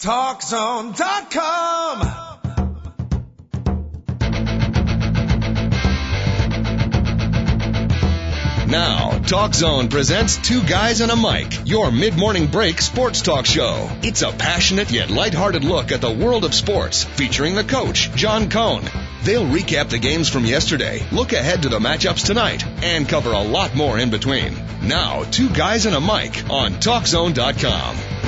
TalkZone.com. Now, TalkZone presents Two Guys and a Mic, your mid-morning break sports talk show. It's a passionate yet lighthearted look at the world of sports, featuring the coach, John Cohn. They'll recap the games from yesterday, look ahead to the matchups tonight, and cover a lot more in between. Now, Two Guys and a Mic on TalkZone.com.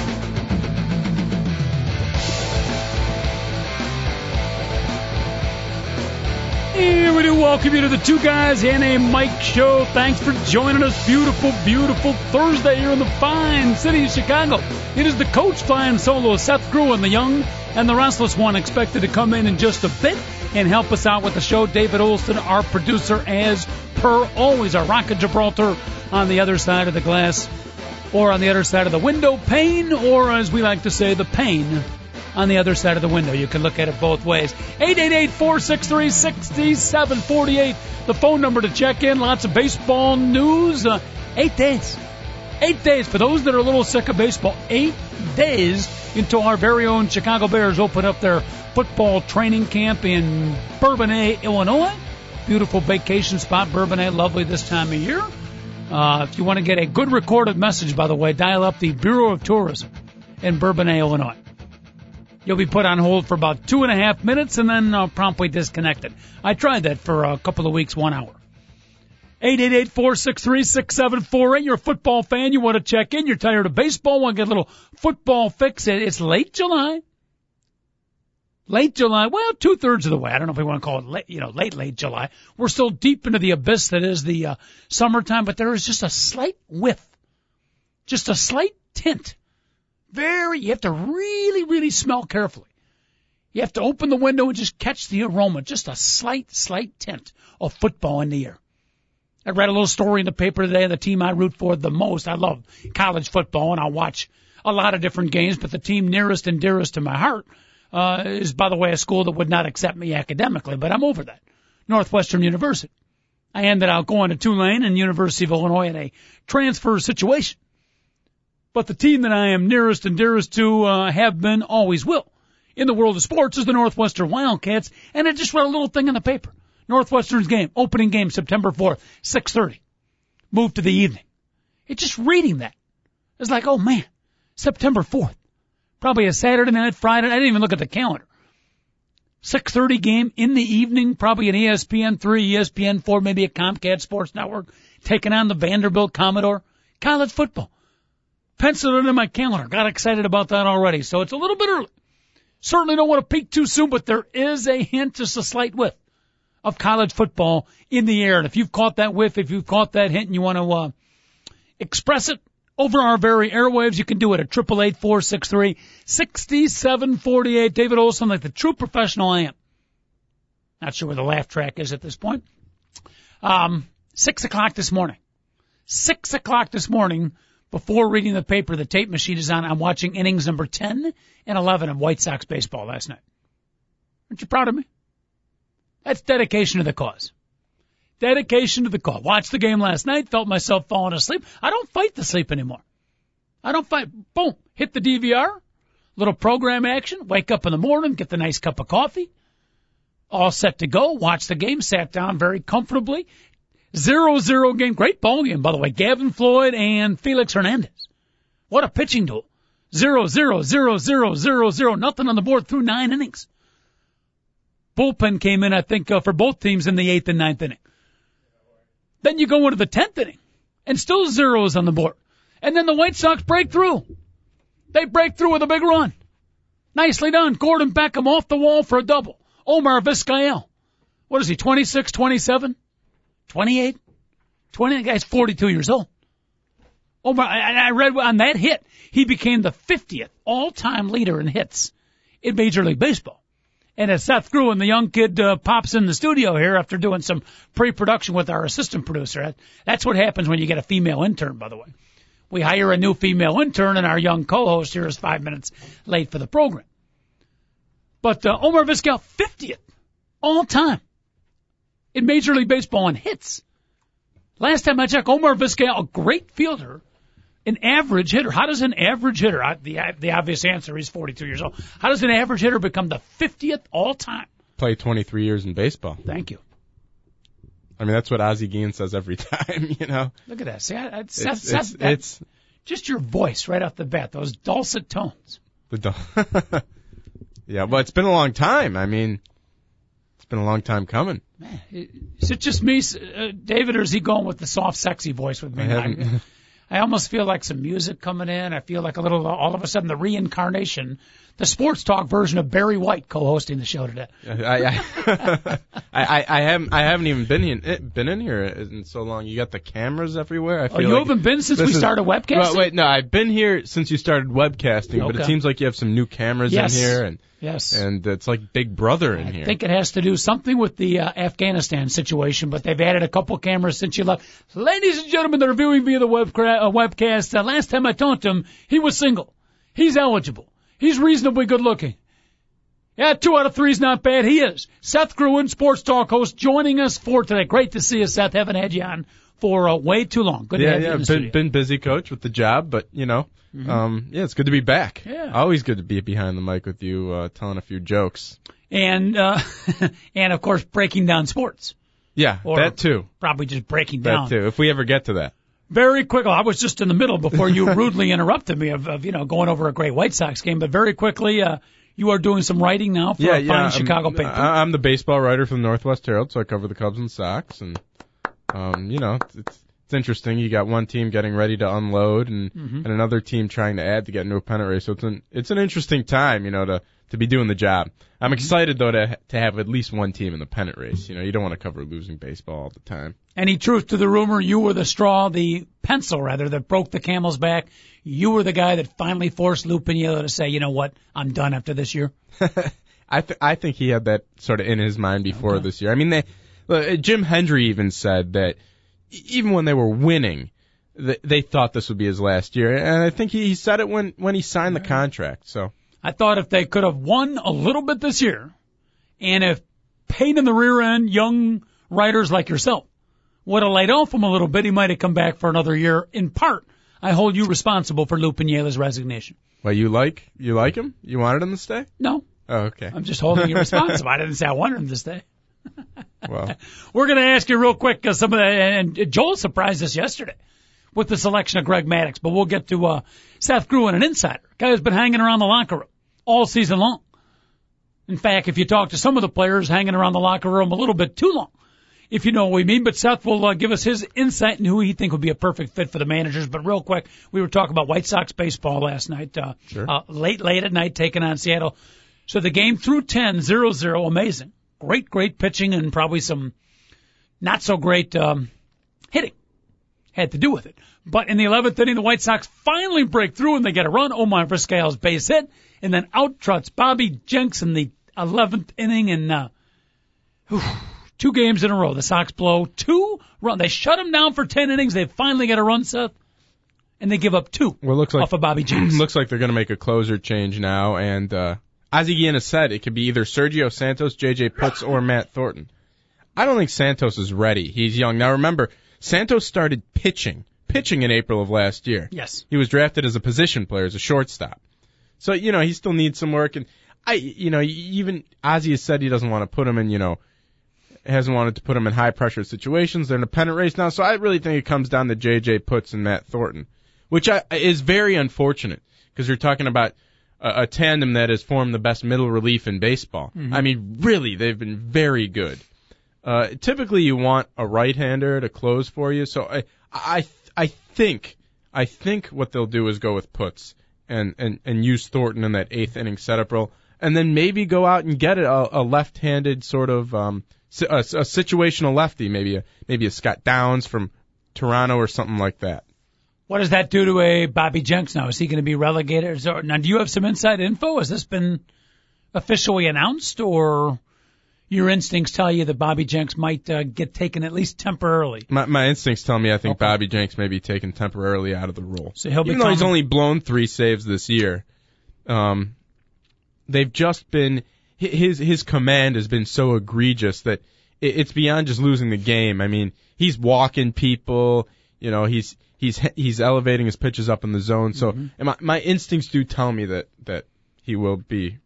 Here we do welcome you to the Two Guys and a Mic show. Thanks for joining us. Beautiful, beautiful Thursday here in the fine city of Chicago. It is the coach flying solo, Seth Gruen, the young and the restless one, expected to come in in just a bit and help us out with the show. David Olson, our producer, as per always, our Rock Rocket Gibraltar on the other side of the glass or on the other side of the window pane, or as we like to say, the pane on the other side of the window. You can look at it both ways. 888-463-6748. The phone number to check in. Lots of baseball news. Uh, eight days. Eight days. For those that are a little sick of baseball, eight days until our very own Chicago Bears open up their football training camp in Bourbonnais, Illinois. Beautiful vacation spot, Bourbonnais, lovely this time of year. Uh, if you want to get a good recorded message, by the way, dial up the Bureau of Tourism in Bourbonnais, Illinois. You'll be put on hold for about two and a half minutes and then uh, promptly disconnected. I tried that for a couple of weeks, one hour. 888-463-6748. You're a football fan. You want to check in. You're tired of baseball. Want to get a little football fix. It's late July. Late July. Well, two thirds of the way. I don't know if we want to call it late, you know, late, late July. We're still deep into the abyss that is the uh, summertime, but there is just a slight whiff. Just a slight tint very, you have to really, really smell carefully. You have to open the window and just catch the aroma, just a slight, slight tint of football in the air. I read a little story in the paper today, of the team I root for the most. I love college football and I'll watch a lot of different games, but the team nearest and dearest to my heart, uh, is by the way a school that would not accept me academically, but I'm over that. Northwestern University. I ended up going to Tulane and University of Illinois in a transfer situation. But the team that I am nearest and dearest to, uh, have been, always will. In the world of sports is the Northwestern Wildcats, and I just read a little thing in the paper. Northwestern's game, opening game September 4th, 6.30. Moved to the evening. It's just reading that. It's like, oh man, September 4th. Probably a Saturday night, Friday. I didn't even look at the calendar. 6.30 game in the evening, probably an ESPN 3, ESPN 4, maybe a Comcast Sports Network, taking on the Vanderbilt Commodore. College football penciled it in my calendar. Got excited about that already. So it's a little bit early. Certainly don't want to peak too soon, but there is a hint, just a slight whiff of college football in the air. And if you've caught that whiff, if you've caught that hint and you want to, uh, express it over our very airwaves, you can do it at triple eight four six three sixty seven forty eight. David Olson, like the true professional I am. Not sure where the laugh track is at this point. Um, six o'clock this morning. Six o'clock this morning before reading the paper, the tape machine is on. I'm watching innings number 10 and 11 of White Sox baseball last night. Aren't you proud of me? That's dedication to the cause. Dedication to the cause. Watched the game last night, felt myself falling asleep. I don't fight the sleep anymore. I don't fight. Boom. Hit the DVR. Little program action. Wake up in the morning, get the nice cup of coffee. All set to go. Watch the game. Sat down very comfortably. Zero zero game. Great ball game, by the way. Gavin Floyd and Felix Hernandez. What a pitching duel. Zero zero zero zero zero zero. Nothing on the board through nine innings. Bullpen came in, I think, uh, for both teams in the eighth and ninth inning. Then you go into the tenth inning, and still zeros on the board. And then the White Sox break through. They break through with a big run. Nicely done. Gordon Beckham off the wall for a double. Omar Vizquel. What is he, 26, 27? 28? 20? The guy's 42 years old. Oh my, I read on that hit, he became the 50th all-time leader in hits in Major League Baseball. And as Seth Gruen, the young kid, uh, pops in the studio here after doing some pre-production with our assistant producer, that's what happens when you get a female intern, by the way. We hire a new female intern and our young co-host here is five minutes late for the program. But, uh, Omar Vizquel, 50th all time in Major League Baseball in hits. Last time I checked, Omar Vizquel, a great fielder, An average hitter. How does an average hitter? I, the the obvious answer is 42 years old. How does an average hitter become the 50th all time? Play 23 years in baseball. Thank you. I mean, that's what Ozzie Guillen says every time. You know. Look at that. See, I, I, It's, Seth, it's, Seth, that- it's just your voice right off the bat. Those dulcet tones. the. dou- yeah, well, it's been a long time. I mean, it's been a long time coming. Man, is it just me, uh, David, or is he going with the soft, sexy voice with me? I haven't. I almost feel like some music coming in. I feel like a little, all of a sudden, the reincarnation, the sports talk version of Barry White co-hosting the show today. I I, I I I haven't I haven't even been in been in here in so long. You got the cameras everywhere. I feel Oh, you like haven't been since we is- started webcasting? Well, wait, no, I've been here since you started webcasting, but it seems like you have some new cameras Yes. in here, and Yes. and it's like Big Brother in I here. I think it has to do something with the uh, Afghanistan situation, but they've added a couple cameras since you left. Ladies and gentlemen that are viewing via the web uh, webcast, uh, last time I talked to him, he was single. He's eligible. He's reasonably good looking. Yeah, two out of three is not bad. He is. Seth Gruen, Sports Talk host, joining us for today. Great to see you, Seth. Haven't had you on for uh, way too long. Good to yeah, you yeah, been been busy, coach, with the job, but you know, um, yeah, it's good to be back. Mm-hmm. Yeah. always good to be behind the mic with you, uh, telling a few jokes. And, uh, and of course, breaking down sports. Yeah, Or- that too, Probably just breaking down. that too. If we ever get to that. Very quickly, I was just in the middle before you rudely interrupted me of, of you know going over a great White Sox game. But very quickly, uh, you are doing some writing now for yeah, a yeah. fine I'm- Chicago paper. I'm the baseball writer for the Northwest Herald, so I cover the Cubs and Sox, and um, you know, it's, it's it's interesting. You got one team getting ready to unload, and Mm-hmm. and another team trying to add to get into a pennant race. So it's an it's an interesting time, you know, to to be doing the job. Mm-hmm. I'm excited though to to have at least one team in the pennant race. You know, you don't want to cover losing baseball all the time. Any truth to the rumor? You were the straw, the pencil rather, that broke the camel's back. You were the guy that finally forced Lou Piniella to say, you know what, I'm done after this year. I th- I think he had that sort of in his mind before this year. I mean, they uh, Jim Hendry even said that even when they were winning, th- they thought this would be his last year, and I think he, he said it when when he signed the contract. So I thought if they could have won a little bit this year, and if pain in the rear end, young writers like yourself would have laid off him a little bit, he might have come back for another year. In part, I hold you responsible for Lou Piniella's resignation. well, you like you like him? You wanted him to stay? No, Oh, okay. I'm just holding you responsible. I didn't say I wanted him to stay. Well, We're going to ask you real quick uh, some of the, and Joel surprised us yesterday with the selection of Greg Maddux, but we'll get to uh, Seth Gruen, an insider, guy who's been hanging around the locker room all season long. In fact, if you talk to some of the players hanging around the locker room a little bit too long, if you know what we mean. But Seth will uh, give us his insight and who he think would be a perfect fit for the managers. But real quick, we were talking about White Sox baseball last night, uh, Sure. uh, late, late at night, taking on Seattle. So the game through 10, 0-0, amazing. Great, great pitching and probably some not so great um, hitting had to do with it. But in the 11th inning, the White Sox finally break through and they get a run. Omar Vizquel's base hit, and then out trots Bobby Jenks in the 11th inning, and uh, whew, two games in a row. The Sox blow two run. They shut him down for 10 innings. They finally get a run, Seth, and they give up two well, looks like off of Bobby Jenks. looks like they're going to make a closer change now, and uh, Guillen has said it could be either Sergio Santos, J.J. Putz, or Matt Thornton. I don't think Santos is ready. He's young. Now remember, Santos started pitching, pitching in April of last year. yes. He was drafted as a position player, as a shortstop. So, you know, he still needs some work. And I, you know, even Ozzie has said he doesn't want to put him in, you know, hasn't wanted to put him in high pressure situations. They're in a pennant race now. So I really think it comes down to J.J. Putz and Matt Thornton, which I, is very unfortunate because you're talking about a, a tandem that has formed the best middle relief in baseball. I mean, really, they've been very good. Uh, typically you want a right-hander to close for you. So I, I, I think, I think what they'll do is go with Putz and, and, and use Thornton in that eighth inning setup role, and then maybe go out and get a, a left-handed sort of, um, a, a situational lefty, maybe a, maybe a Scott Downs from Toronto or something like that. What does that do to a Bobby Jenks now? Is he going to be relegated? There- now, do you have some inside info? Has this been officially announced, or your instincts tell you that Bobby Jenks might uh, get taken at least temporarily? My, my instincts tell me I think Okay. Bobby Jenks may be taken temporarily out of the role. So he'll be Even though he's only blown three saves this year, um, they've just been hi- his his command has been so egregious that it, it's beyond just losing the game. I mean, he's walking people. You know, he's He's he's elevating his pitches up in the zone. So and my my instincts do tell me that that he will be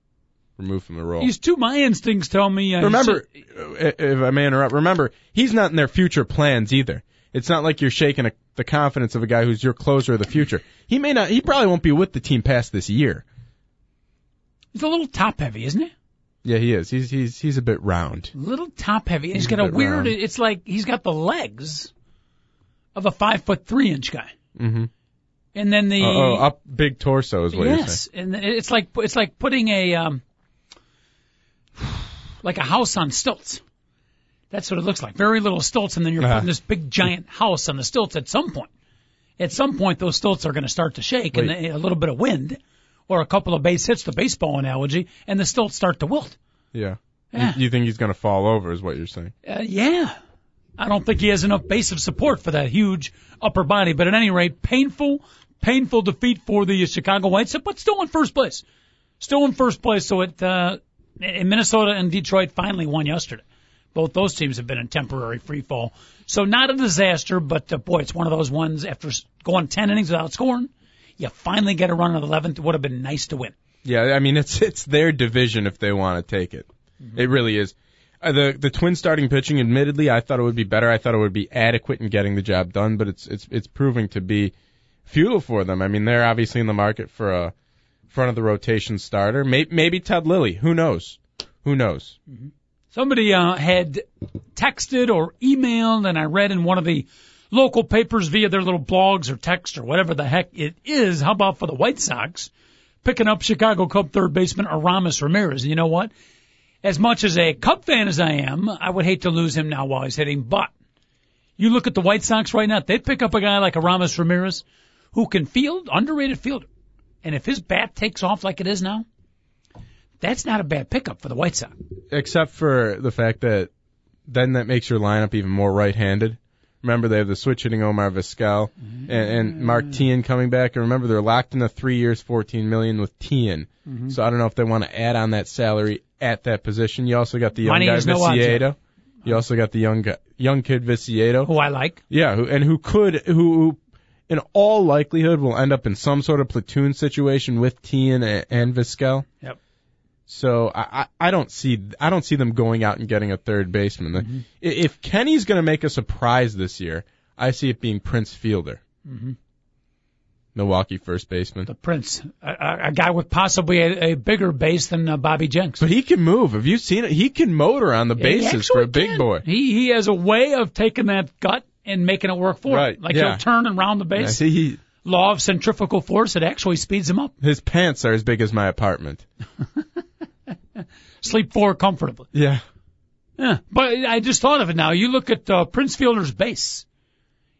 removed from the role. He's too. My instincts tell me. Uh, remember, just- uh, if I may interrupt, remember he's not in their future plans either. It's not like you're shaking a, the confidence of a guy who's your closer of the future. He may not. He probably won't be with the team past this year. he's a little top heavy, isn't he? Yeah, he is. He's he's he's a bit round. A little top heavy. He's He's got a a weird. round. It's like he's got the legs of a five foot three inch guy, Mm-hmm. and then the Oh, oh, up big torso is what you're saying. yes, and it's like it's like putting a um like a house on stilts. That's what it looks like. Very little stilts, and then you're Uh-huh. putting this big giant house on the stilts. At some point, at some point, those stilts are going to start to shake, and a little bit of wind, or a couple of base hits, the baseball analogy, and the stilts start to wilt. Yeah. Yeah. You, you think he's going to fall over? Is what you're saying? Uh, yeah. I don't think he has enough base of support for that huge upper body. But at any rate, painful, painful defeat for the Chicago White Sox, but still in first place. Still in first place. So it, uh, in Minnesota and Detroit finally won yesterday. Both those teams have been in temporary free fall. So not a disaster, but uh, boy, it's one of those ones after going 10 innings without scoring, you finally get a run on the 11th. It would have been nice to win. Yeah. I mean, it's it's their division if they want to take it. It really is. Uh, the the twin starting pitching, admittedly, I thought it would be better. I thought it would be adequate in getting the job done, but it's it's it's proving to be futile for them. I mean, they're obviously in the market for a front of the rotation starter. Maybe, maybe Ted Lilly. Who knows? Who knows? Somebody uh, had texted or emailed, and I read in one of the local papers via their little blogs or text or whatever the heck it is. How about for the White Sox picking up Chicago Cub third baseman Aramis Ramirez? You know what? As much as a Cub fan as I am, I would hate to lose him now while he's hitting. But you look at the White Sox right now; they'd pick up a guy like Aramis Ramirez, who can field, underrated fielder. And if his bat takes off like it is now, that's not a bad pickup for the White Sox. except for the fact that then that makes your lineup even more right-handed. Remember, they have the switch hitting Omar Vizquel mm-hmm. and, and Mark mm-hmm. Teahen coming back. And remember, they're locked in the three years, 14 million with Teahen. Mm-hmm. So I don't know if they want to add on that salary at that position. You also got the young Money guy is no You also got the young guy, young kid Viciedo. Who I like. Yeah, who, and who could, who, who, in all likelihood, will end up in some sort of platoon situation with Teahen and, and Vizquel. Yep. So I, I don't see I don't see them going out and getting a third baseman. I If Kenny's going to make a surprise this year, I see it being Prince Fielder, Mm-hmm. Milwaukee first baseman. the Prince, a, a, guy with possibly a, a bigger base than uh, Bobby Jenks. But he can move. Have you seen it? He can motor on the He bases for a big can. boy. He he has a way of taking that gut and making it work for him. Like yeah. he'll turn and round the I base. see he Law of centrifugal force. It actually speeds him up. his pants are as big as my apartment. Sleep four comfortably. Yeah. Yeah. But I just thought of it now. You look at uh, Prince Fielder's base.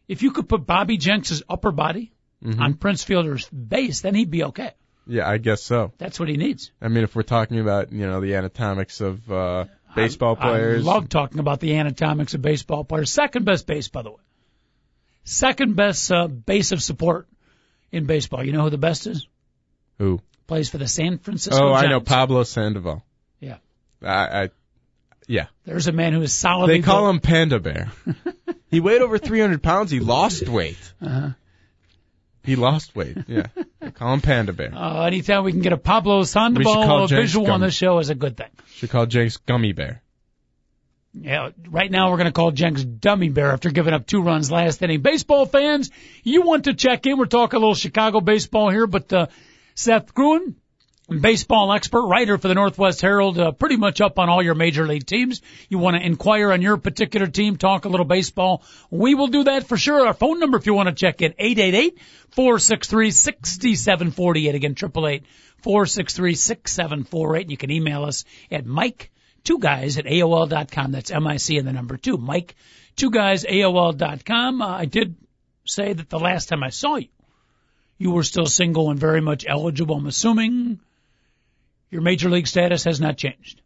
If you could put Bobby Jenks' upper body Mm-hmm. on Prince Fielder's base, then he'd be okay. Yeah, I guess so. That's what he needs. I mean, if we're talking about you know the anatomics of uh baseball players, I love talking about the anatomics of baseball players. Second best base, by the way. Second best uh, base of support in baseball. You know who the best is? who? Plays for the San Francisco Oh, I know Pablo Sandoval. I, I yeah. There's a man who is solidly They call built. him Panda Bear. he weighed over 300 pounds. He lost weight. Uh-huh. He lost weight. Yeah. They call him Panda Bear. Uh, anytime we can get a Pablo Sandoval visual on the show is a good thing. Should call Jenks Gummy Bear. Yeah, right now we're going to call Jenks dummy bear after giving up two runs last inning. Baseball fans, you want to check in? We're talking a little Chicago baseball here, but uh, Seth Gruen, baseball expert, writer for the Northwest Herald, uh, pretty much up on all your major league teams. You want to inquire on your particular team, talk a little baseball. We will do that for sure. Our phone number, if you want to check in, 888-463-6748. Again, 888-463-6748. And you can email us at Mike two guys at AOL.com. That's M-I-C and the number two. Mike, two guys, AOL.com. Uh, I did say that the last time I saw you, you were still single and very much eligible. I'm assuming your major league status has not changed.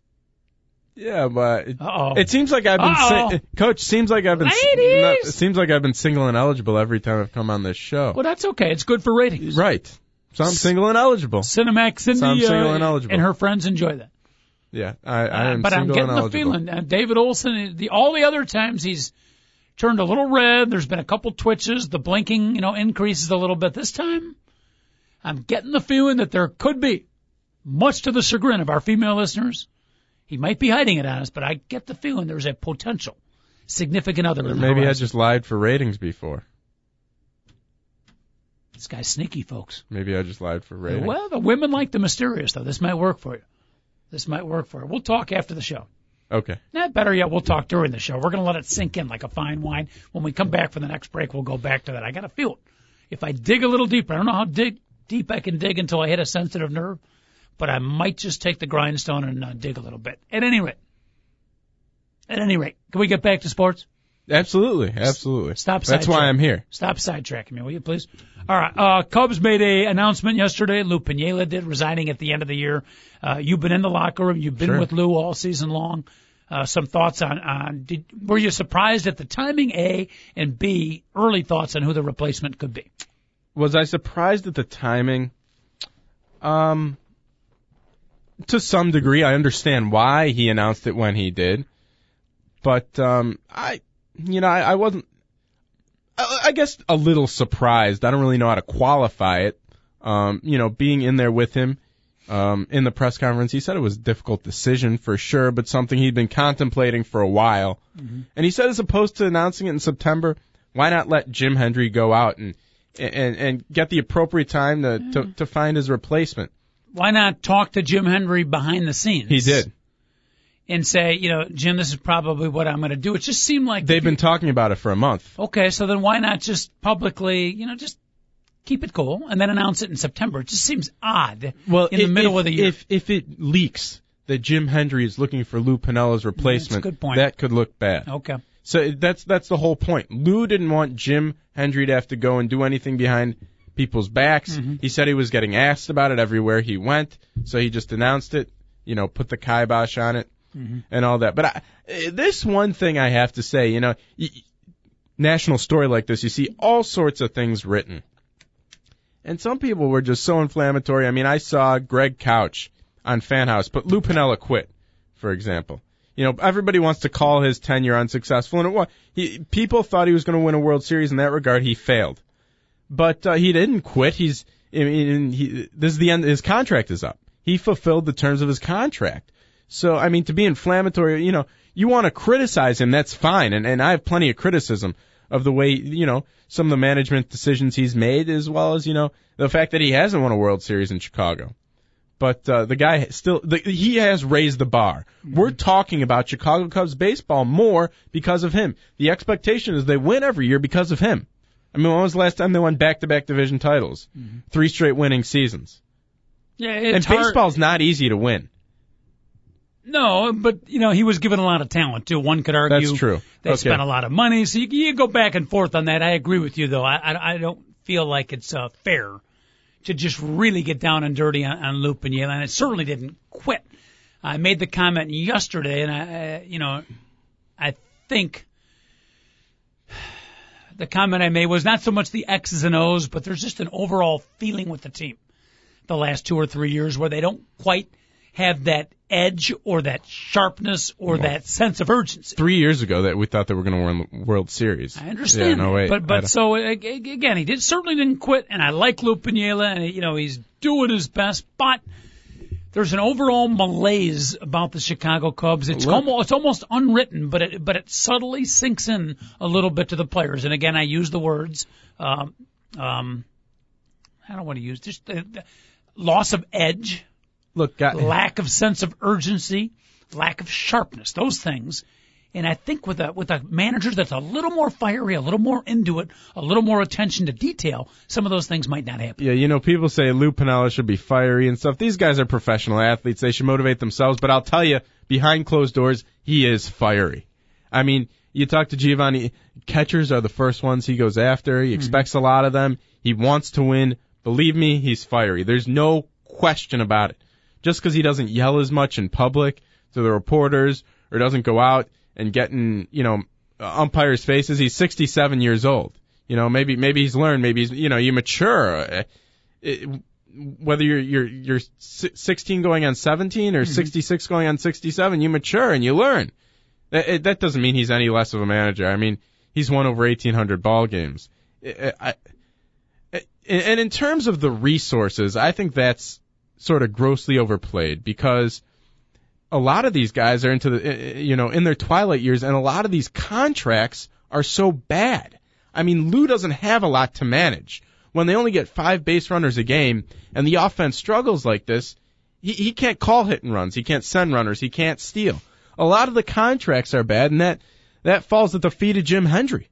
Yeah, but it, Uh-oh. it seems like I've been si- coach. Seems like I've been Ladies! not- it seems like I've been single and eligible every time I've come on this show. Well, that's okay. It's good for ratings. Right. So I'm single and eligible. Cinemax Cindy So I'm single uh, and eligible. and her friends enjoy that. Yeah, I, I Uh, am but I'm getting the feeling uh, David Olson, the all the other times he's turned a little red. There's been a couple twitches. The blinking, you know, increases a little bit. This time, I'm getting the feeling that there could be, much to the chagrin of our female listeners, he might be hiding it on us, but I get the feeling there's a potential significant other. Or maybe I just lied for ratings before. This guy's sneaky, folks. Maybe I just lied for ratings. Well, the women like the mysterious, though. This might work for you. This might work for you. We'll talk after the show. Okay. Nah, better yet, we'll talk during the show. We're going to let it sink in like a fine wine. When we come back for the next break, we'll go back to that. I got to feel it. If I dig a little deeper, I don't know how dig, deep I can dig until I hit a sensitive nerve, but I might just take the grindstone and uh, dig a little bit. At any rate, at any rate, can we get back to sports? Absolutely. Absolutely. Stop That's why. I'm here. Stop sidetracking me, will you please? All right. Uh, Cubs made a announcement yesterday. Lou Piniella did, resigning at the end of the year. Uh, you've been in the locker room. You've been Sure. with Lou all season long. Uh, some thoughts on, on did, were you surprised at the timing, A, and B, early thoughts on who the replacement could be? Was I surprised at the timing? Um, to some degree, I understand why he announced it when he did, but um, I, you know, I, I wasn't. I, I guess a little surprised. I don't really know how to qualify it. Um, you know, being in there with him, um, in the press conference, he said it was a difficult decision for sure, but something he'd been contemplating for a while. And he said, as opposed to announcing it in September, why not let Jim Hendry go out and and and get the appropriate time to to, to find his replacement? Why not talk to Jim Hendry behind the scenes? He did. And say, you know, Jim, this is probably what I'm going to do. It just seemed like They've been talking about it for a month. Okay, so then why not just publicly, you know, just keep it cool and then announce it in September? It just seems odd Well, in the middle if, of the year. If if it leaks that Jim Hendry is looking for Lou Piniella's replacement, good point. that could look bad. okay. So that's that's the whole point. Lou didn't want Jim Hendry to have to go and do anything behind people's backs. Mm-hmm. He said he was getting asked about it everywhere he went, so he just announced it. You know, put the kibosh on it Mm-hmm. and all that. But I, this one thing I have to say, you know, y- national story like this, you see all sorts of things written. And some people were just so inflammatory. I mean, I saw Greg Couch on Fan House, but Lou Piniella quit, for example. You know, everybody wants to call his tenure unsuccessful, and it was. He, people thought he was going to win a World Series. In that regard, he failed. But uh, he didn't quit. He's. I mean, he, this is the end. His contract is up. He fulfilled the terms of his contract. So, I mean, to be inflammatory, you know, you want to criticize him, that's fine. And, and I have plenty of criticism of the way, you know, some of the management decisions he's made, as well as, you know, the fact that he hasn't won a World Series in Chicago. But, uh, the guy still, the, he has raised the bar. We're talking about Chicago Cubs baseball more because of him. The expectation is they win every year because of him. I mean, when was the last time they won back-to-back division titles? Three straight winning seasons. Yeah, And hard. baseball's not easy to win. No, but you know he was given a lot of talent too. One could argue That's true. They Okay. spent a lot of money, so you, you go back and forth on that. I agree with you though. I I, I don't feel like it's uh, fair to just really get down and dirty on, on Lou Piniella, and it certainly didn't quit. I made the comment yesterday, and I, I you know, I think the comment I made was not so much the X's and O's, but there's just an overall feeling with the team the last two or three years where they don't quite have that edge or that sharpness or that sense of urgency. Three years ago that we thought they were going to win the World Series. I understand, Yeah, no, oh that. wait. but but uh, so a- a- again, he did certainly didn't quit, and I like Lou Piniella, and you know he's doing his best, but there's an overall malaise about the Chicago Cubs. It's Look. almost it's almost unwritten, but it but it subtly sinks in a little bit to the players. And again, I use the words um, um, I don't want to use just the, the loss of edge, Look, guy, lack of sense of urgency, lack of sharpness, those things. And I think with a with a manager that's a little more fiery, a little more into it, a little more attention to detail, some of those things might not happen. yeah, you know, people say Lou Piniella should be fiery and stuff. These guys are professional athletes. They should motivate themselves. But I'll tell you, behind closed doors, he is fiery. I mean, you talk to Geovany, catchers are the first ones he goes after. He mm-hmm. expects a lot of them. He wants to win. Believe me, he's fiery. There's no question about it. Just because he doesn't yell as much in public to the reporters or doesn't go out and getting, you know, umpires' faces, he's 67 years old. You know, maybe maybe he's learned. Maybe he's, you know, you mature. Uh, It, whether you're you're you're si- 16 going on 17 or mm-hmm. 66 going on 67, you mature and you learn. That, it, that doesn't mean he's any less of a manager. I mean, He's won over 1,800 ball games. Uh, I, I, and in terms of the resources, I think that's sort of grossly overplayed because a lot of these guys are into the, eh, eh, you know, in their twilight years, and a lot of these contracts are so bad. I mean, Lou doesn't have a lot to manage. When they only get five base runners a game, and the offense struggles like this, he, he can't call hit and runs, he can't send runners, he can't steal. A lot of the contracts are bad, and that that falls at the feet of Jim Hendry.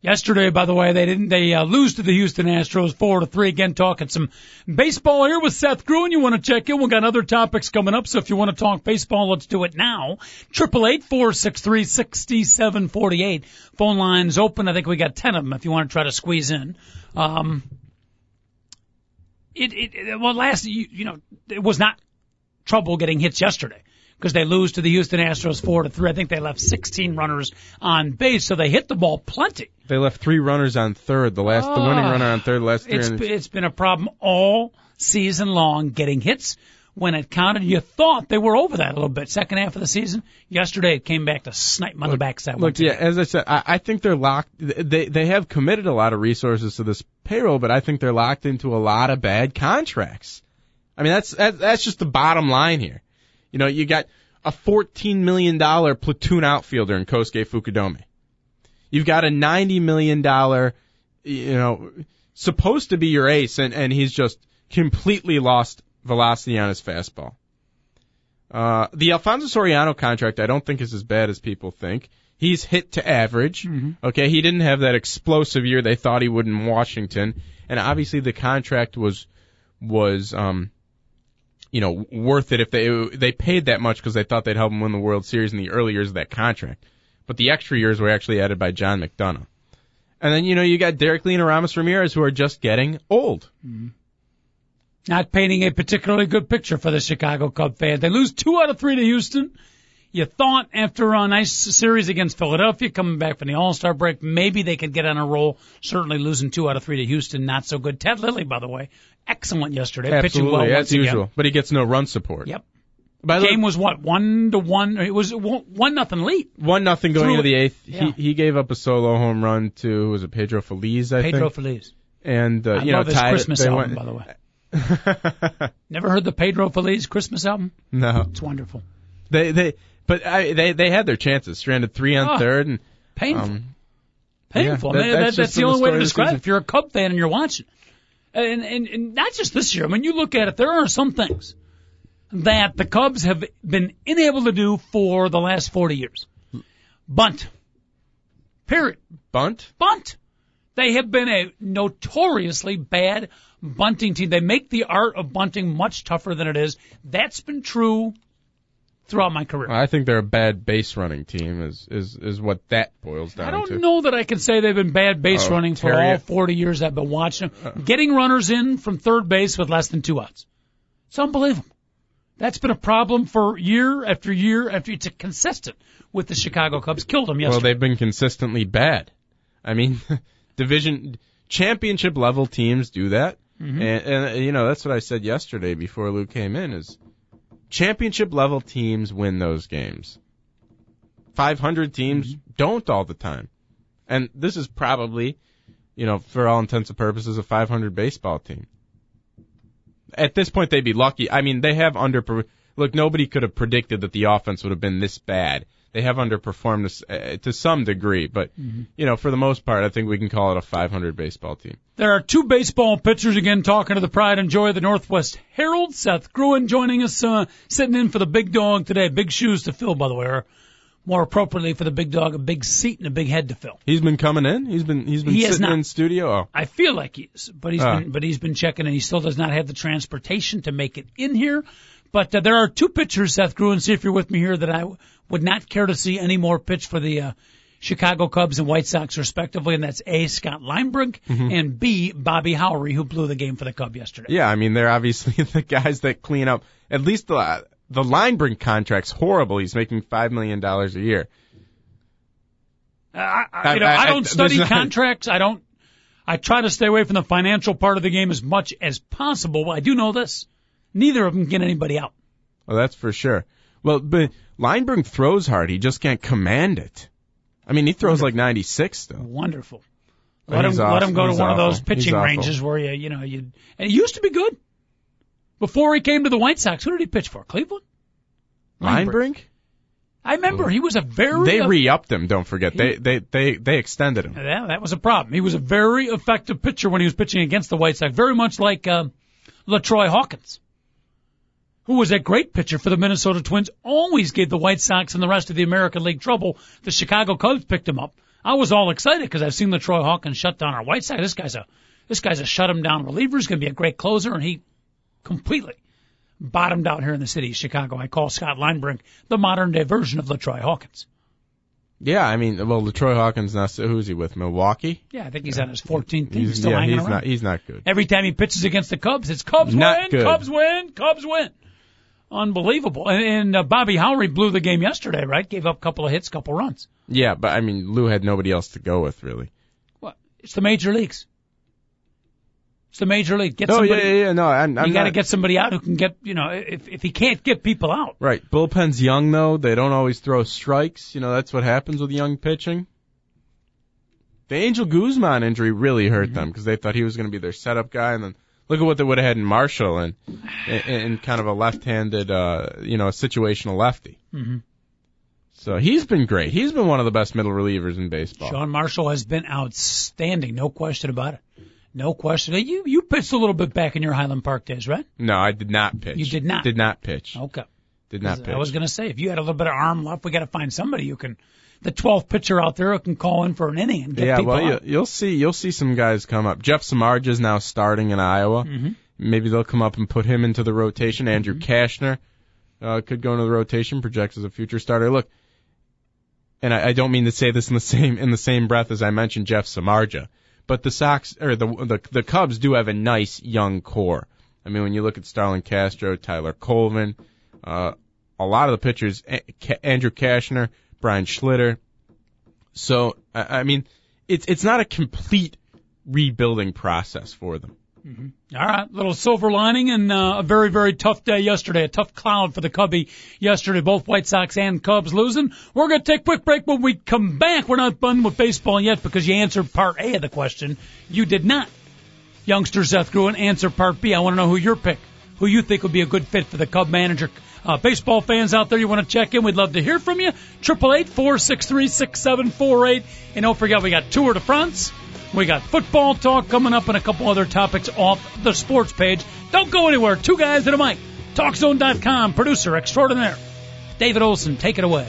Yesterday, by the way, they didn't. They uh, lose to the Houston Astros four to three. Again, talking some baseball here with Seth Gruen. You want to check in? We've got other topics coming up. So if you want to talk baseball, let's do it now. Triple eight four six three sixty seven forty eight. Phone lines open. I think we got ten of them. If you want to try to squeeze in. Um, it, it well last you, you know it was not trouble getting hits yesterday because they lose to the Houston Astros four to three. I think they left 16 runners on base, so they hit the ball plenty. They left three runners on third. The last, the winning ah. runner on third. Last three. It's it's been a problem all season long getting hits when it counted. You thought they were over that a little bit. Second half of the season, yesterday it came back to snipe them on the backside. Look, yeah, as I said, I, I think they're locked. They they have committed a lot of resources to this payroll, but I think they're locked into a lot of bad contracts. I mean, that's, that's just the bottom line here. You know, you got a $14 million platoon outfielder in Kosuke Fukudome. You've got a $90 million, you know, supposed to be your ace, and, and he's just completely lost velocity on his fastball. Uh, the Alfonso Soriano contract I don't think is as bad as people think. He's hit to average. Mm-hmm. Okay, he didn't have that explosive year they thought he would in Washington, and obviously the contract was was um you know, worth it if they they paid that much because they thought they'd help him win the World Series in the early years of that contract. But the extra years were actually added by John McDonough. And then you know you got Derrek Lee and Aramis Ramirez who are just getting old. Mm-hmm. Not painting a particularly good picture for the Chicago Cub fan. They lose two out of three to Houston. You thought after a nice series against Philadelphia, coming back from the All Star break, maybe they could get on a roll. Certainly losing two out of three to Houston, not so good. Ted Lilly, by the way, excellent yesterday, Absolutely, pitching well as once usual. again. But he gets no run support. Yep. By the Game was what one to one. It was one nothing lead. one nothing going Threw into the eighth. yeah. He he gave up a solo home run to who was it Pedro Feliz I Pedro think, Feliz. and uh, I you know love his tied it. Christmas They album, went- by the way. Never heard the Pedro Feliz Christmas album? no, It's wonderful. they they but I, they they had their chances. Stranded three on Oh. third, and Painful. um, Painful. Yeah, that- that's That- that's the only way to story of the describe it. If you're a Cub fan and you're watching, and, and and not just this year. I mean, you look at it. There are some things that the Cubs have been unable to do for the last 40 years. Bunt. Period. bunt. Bunt. They have been a notoriously bad bunting team. They make the art of bunting much tougher than it is. That's been true throughout my career. I think they're a bad base running team. Is is is what that boils down I don't to. know that I can say they've been bad base Oh, running for all 40 years I've been watching them. Getting runners in from third base with less than two outs. It's unbelievable. That's been a problem for year after year after it's a consistent with the Chicago Cubs. Killed them yesterday. Well, they've been consistently bad. I mean, division championship level teams do that, Mm-hmm. and, and you know that's what I said yesterday before Luke came in is championship level teams win those games. 500 teams Mm-hmm. don't all the time, and this is probably, you know, for all intents and purposes, a 500 baseball team. At this point, they'd be lucky. I mean, they have under. Look, nobody could have predicted that the offense would have been this bad. They have underperformed this, uh, to some degree, but you know, for the most part, I think we can call it a 500 baseball team. There are two baseball pitchers again talking to the pride and joy of the Northwest Herald. Seth Gruen joining us, uh, sitting in for the big dog today. Big shoes to fill, by the way, or more appropriately for the big dog, a big seat and a big head to fill. He's been coming in. He's been he's been He sitting not. in studio. Oh, I feel like he is, but he's Ah. been but he's been checking and he still does not have the transportation to make it in here. But uh, there are two pitchers, Seth Gruen, see if you're with me here, that I would not care to see any more pitch for the uh, Chicago Cubs and White Sox respectively, and that's A. Scott Linebrink and B. Bobby Howry, who blew the game for the Cub yesterday. yeah. I mean, they're obviously the guys that clean up. At least the the Linebrink contract's horrible. He's making five million dollars a year. I, I, you know, I- I, don't study not- contracts. I don't. I try to stay away from the financial part of the game as much as possible. But I do know this: neither of them get anybody out. Well, that's for sure. Well, but Linebrink throws hard. He just can't command it. I mean, he throws like 96 still. Wonderful. Let him let him go to He's one of those pitching ranges where you you know you and he used to be good. Before he came to the White Sox, who did he pitch for? Cleveland. Linebrink? I remember he was a very They re-upped him. Don't forget. They they they they extended him. Yeah, that was a problem. He was a very effective pitcher when he was pitching against the White Sox, very much like um, Latroy Hawkins, who was a great pitcher for the Minnesota Twins. Always gave the White Sox and the rest of the American League trouble. The Chicago Cubs picked him up. I was all excited because I've seen Latroy Hawkins shut down our White Sox. This guy's a this guy's a shut him down reliever. He's going to be a great closer, and he completely bottomed out here in the city of Chicago. I call Scott Linebrink the modern day version of Latroy Hawkins. Yeah, I mean, well, Latroy Hawkins now. So Who's he with? Milwaukee. Yeah, I think he's on his 14th team. He's He's, still yeah, hanging he's around. not. He's not good. Every time he pitches against the Cubs, it's Cubs Not win, good. Cubs win, Cubs win. Unbelievable. And, and uh, Bobby Howry blew the game yesterday, right? Gave up a couple of hits, couple runs. Yeah, but I mean, Lou had nobody else to go with really. What? It's the major leagues. It's the major league. Get Oh somebody. yeah, yeah, yeah. No, I'm. I'm you got to get somebody out who can get. You know, if if he can't get people out, Right. Bullpen's young though. They don't always throw strikes. You know, that's what happens with young pitching. The Angel Guzman injury really hurt them because they thought he was going to be their setup guy, and then look at what they would have had in Marshall and in, in kind of a left-handed, uh, you know, a situational lefty. Mhm. So he's been great. He's been one of the best middle relievers in baseball. Sean Marshall has been outstanding. No question about it. No question. You you pitched a little bit back in your Highland Park days, right? No, I did not pitch. You did not? Did not pitch. Okay. Did not pitch. I was going to say, if you had a little bit of arm left, we got to find somebody who can, the 12th pitcher out there who can call in for an inning and get yeah, people well, you, you'll see. You'll see some guys come up. Jeff Samardzija is now starting in Iowa. Mhm. Maybe they'll come up and put him into the rotation. Andrew Mm-hmm. Cashner uh, could go into the rotation. Projects as a future starter. Look, and I, I don't mean to say this in the same in the same breath as I mentioned Jeff Samardzija, but the Sox or the the the Cubs do have a nice young core. I mean, when you look at Starlin Castro, Tyler Colvin, uh, a lot of the pitchers, A- Andrew Cashner, Brian Schlitter. So I, I mean, it's it's not a complete rebuilding process for them. All right, little silver lining and uh, a very, very tough day yesterday. A tough cloud for the Cubby yesterday. Both White Sox and Cubs losing. We're going to take a quick break. When we come back, we're not done with baseball yet because you answered part A of the question. You did not. Youngster Seth Gruen answer part B. I want to know who your pick, who you think would be a good fit for the Cub manager. Uh, baseball fans out there, you want to check in? We'd love to hear from you. Triple eight four six three six seven four eight. And don't forget, we got Tour de France. We got football talk coming up and a couple other topics off the sports page. Don't go anywhere. Two guys and a mic. TalkZone.com, producer extraordinaire. David Olson, take it away.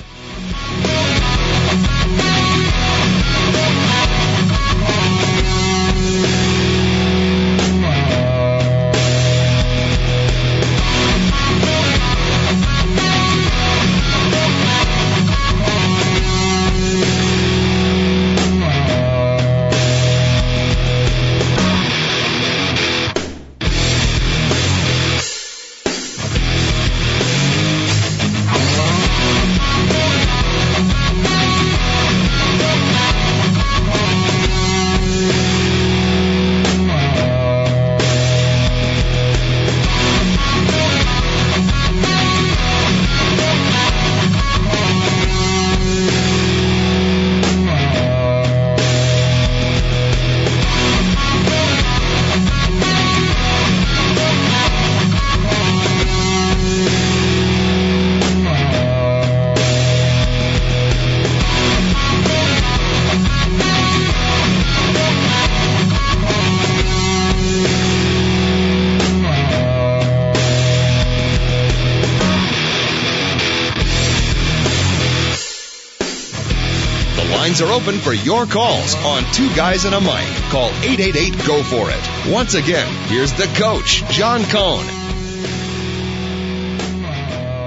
Lines are open for your calls on Two Guys and a Mic. Call 888 Go For It. Once again, here's the coach, John Cohn.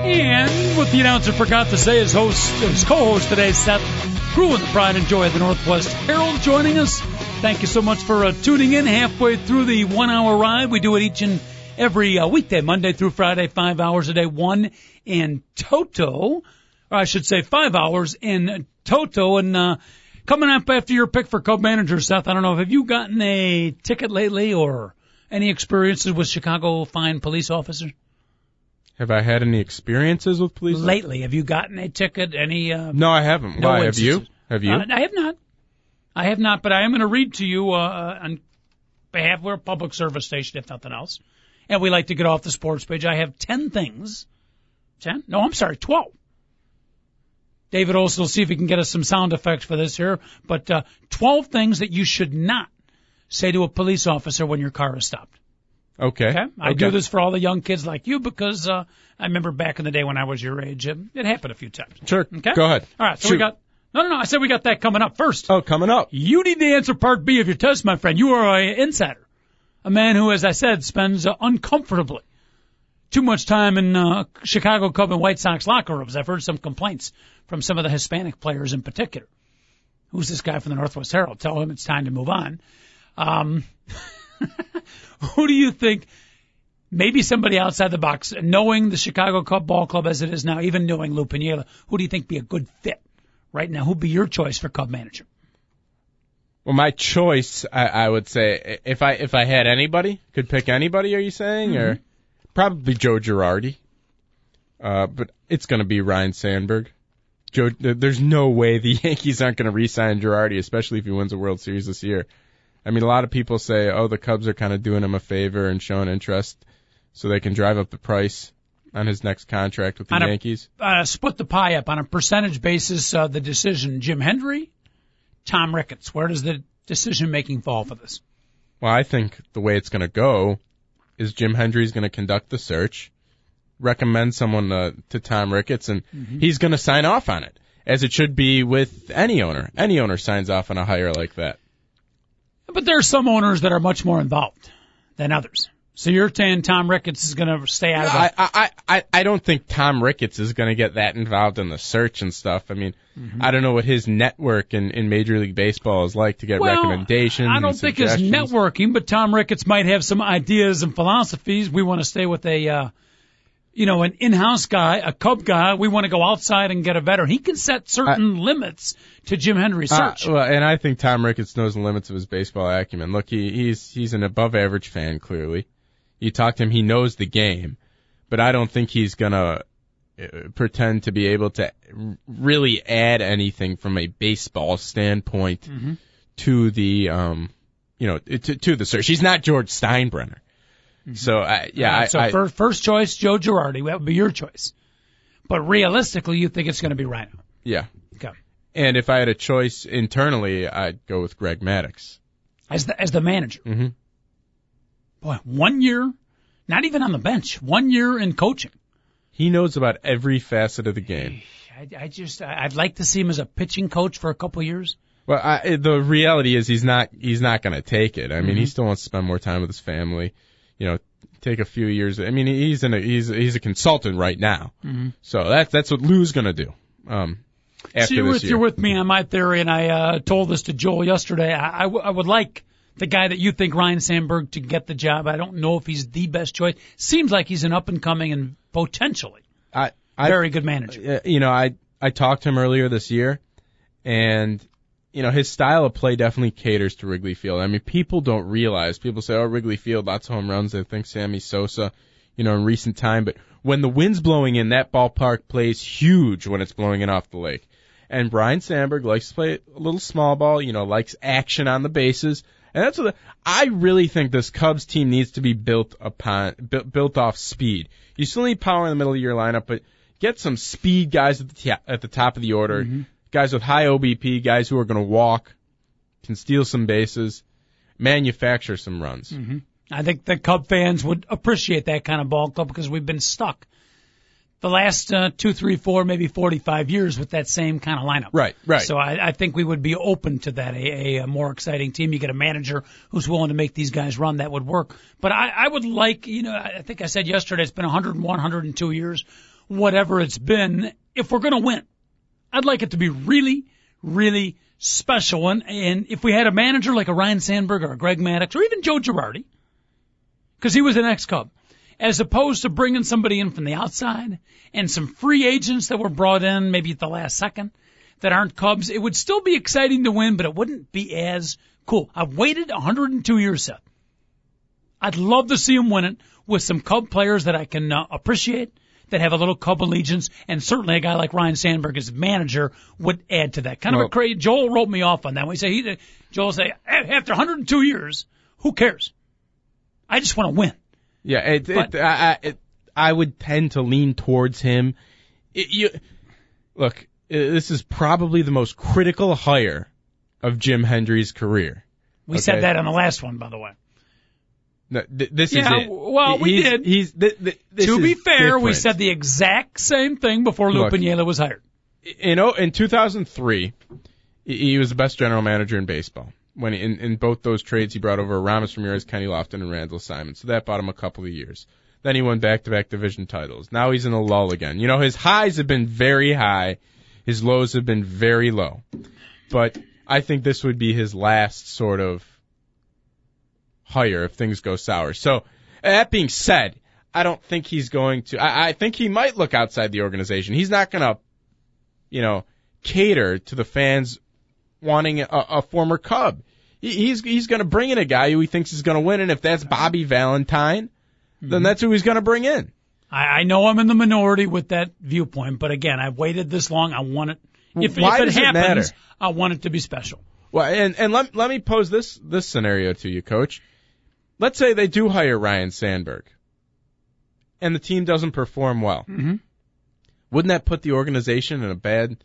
And what the announcer forgot to say, his host, his co-host today, Seth Gruen, the pride and joy of the Northwest Herald, joining us. Thank you so much for uh, tuning in halfway through the one-hour ride. We do it each and every uh, weekday, Monday through Friday, five hours a day, one in toto, or I should say five hours in toto. And uh, coming up after your pick for co-manager, Seth, I don't know, have you gotten a ticket lately or any experiences with Chicago fine police officers? Have I had any experiences with police? lately? Have you gotten a ticket? Any? Uh, No, I haven't. No Why? Have you? Have you? Uh, I have not. I have not, but I am going to read to you uh, on behalf of a public service station, if nothing else. And we like to get off the sports page. I have 10 things. 10? No, I'm sorry, 12. David also will see if he can get us some sound effects for this here. But uh, 12 things that you should not say to a police officer when your car is stopped. okay. Okay? I okay. do this for all the young kids like you because uh, I remember back in the day when I was your age, it, it happened a few times. Sure. Okay? Go ahead. All right, so Shoot. we got. No, no, no. I said we got that coming up first. Oh, coming up. You need to answer part B of your test, my friend. You are an insider. A man who, as I said, spends uh, uncomfortably too much time in uh, Chicago Cub and White Sox locker rooms. I've heard some complaints from some of the Hispanic players in particular. Who's this guy from the Northwest Herald? Tell him it's time to move on. Um, who do you think? Maybe somebody outside the box, knowing the Chicago Cub ball club as it is now, even knowing Lou Piniella, who do you think be a good fit right now? Who'd be your choice for Cub manager? Well, my choice, I, I would say, if I if I had anybody, could pick anybody. Are you saying, or probably Joe Girardi? Uh, but it's going to be Ryne Sandberg. Joe, there's no way the Yankees aren't going to re-sign Girardi, especially if he wins a World Series this year. I mean, a lot of people say, oh, the Cubs are kind of doing him a favor and showing interest so they can drive up the price on his next contract with the On a- Yankees. uh, split the pie up on a percentage basis. Uh, the decision: Jim Hendry, Tom Ricketts. Where does the decision making fall for this? Well, I think the way it's going to go is Jim Hendry's going to conduct the search, recommend someone uh, to Tom Ricketts, and he's going to sign off on it, as it should be with any owner. Any owner signs off on a hire like that. But there are some owners that are much more involved than others. So you're saying Tom Ricketts is going to stay out of it? I, I, I don't think Tom Ricketts is going to get that involved in the search and stuff. I mean, I don't know what his network in, in Major League Baseball is like to get Well, recommendations. I don't think it's networking, but Tom Ricketts might have some ideas and philosophies. We want to stay with a, uh, you know, an in-house guy, a Cub guy. We want to go outside and get a veteran. He can set certain limits to Jim Hendry's Uh, search. well, and I think Tom Ricketts knows the limits of his baseball acumen. Look, he, he's he's an above average fan. Clearly, you talk to him, he knows the game, but I don't think he's gonna uh, pretend to be able to really add anything from a baseball standpoint Mm-hmm. to the um, you know, to, to the search. He's not George Steinbrenner. So I, yeah, right, so I, first, first choice, Joe Girardi. That would be your choice. But realistically, you think it's going to be Ryno. yeah. Okay. And if I had a choice internally, I'd go with Greg Maddux. As the, as the manager. hmm Boy, one year, not even on the bench, one year in coaching. He knows about every facet of the game. I, I just, I'd like to see him as a pitching coach for a couple years. Well, I, the reality is he's not he's not going to take it. I mean, Mm-hmm. he still wants to spend more time with his family. You know, take a few years. I mean, he's in a he's he's a consultant right now. Mm-hmm. So that's that's what Lou's going to do. Um, after So you're this with, you're with me on my theory, and I uh, told this to Joel yesterday. I, I, w- I would like the guy that you think Ryne Sandberg to get the job. I don't know if he's the best choice. Seems like he's an up and coming and potentially I, I very good manager. uh, you know, I I talked to him earlier this year, and you know his style of play definitely caters to Wrigley Field. I mean, people don't realize. People say, "Oh, Wrigley Field, lots of home runs." They think Sammy Sosa, you know, in recent time, but when the wind's blowing in, that ballpark plays huge when it's blowing in off the lake. And Brian Sandberg likes to play a little small ball, you know, likes action on the bases. And that's what the, I really think this Cubs team needs to be built upon, built, off speed. You still need power in the middle of your lineup, but get some speed guys at the, ta- at the top of the order, mm-hmm. guys with high OBP, guys who are going to walk, can steal some bases, manufacture some runs. Mm-hmm. I think the Cub fans would appreciate that kind of ball club because we've been stuck the last uh, two, three, four, maybe 45 years with that same kind of lineup. Right, right. So I, I think we would be open to that. A, a, a more exciting team. You get a manager who's willing to make these guys run. That would work. But I, I would like, you know, I think I said yesterday, it's been 101, 102 years, whatever it's been. If we're going to win, I'd like it to be really, really special. And, and if we had a manager like a Ryne Sandberg or a Greg Maddux or even Joe Girardi, because he was an ex-Cub, as opposed to bringing somebody in from the outside and some free agents that were brought in maybe at the last second that aren't Cubs, it would still be exciting to win, but it wouldn't be as cool. I've waited 102 years, Seth. I'd love to see him win it with some Cub players that I can uh, appreciate, that have a little Cub allegiance, and certainly a guy like Ryne Sandberg as manager would add to that. Kind of a crazy. Joel wrote me off on that. We say he, Joel say after 102 years, who cares? I just want to win. Yeah, it, But- it, I, I- it, I would tend to lean towards him. It, you, look, this is probably the most critical hire of Jim Hendry's career. We Okay. said that on the last one, by the way. No, th- this Yeah, is it. well, we He's- did. He's th- th- to be fair, we said the exact same thing before Lou. Piniella was hired. in oh, in 2003, he- he was the best general manager in baseball. When in, in both those trades, he brought over Aramis Ramirez, Kenny Lofton, and Randall Simon. So that bought him a couple of years. Then he won back-to-back division titles. Now he's in a lull again. You know, his highs have been very high, his lows have been very low. But I think this would be his last sort of hire if things go sour. So that being said, I don't think he's going to. I, I think he might look outside the organization. He's not going to you know, cater to the fans wanting a, a former Cub. He, he's he's going to bring in a guy who he thinks is going to win, and if that's Bobby Valentine, then that's who he's going to bring in. I, I know I'm in the minority with that viewpoint, but again, I've waited this long. I want it. If, Why if it does it happens, matter? I want it to be special. Well, and and let let me pose this this scenario to you, Coach. Let's say they do hire Ryne Sandberg, and the team doesn't perform well. Mhm. Wouldn't that put the organization in a bad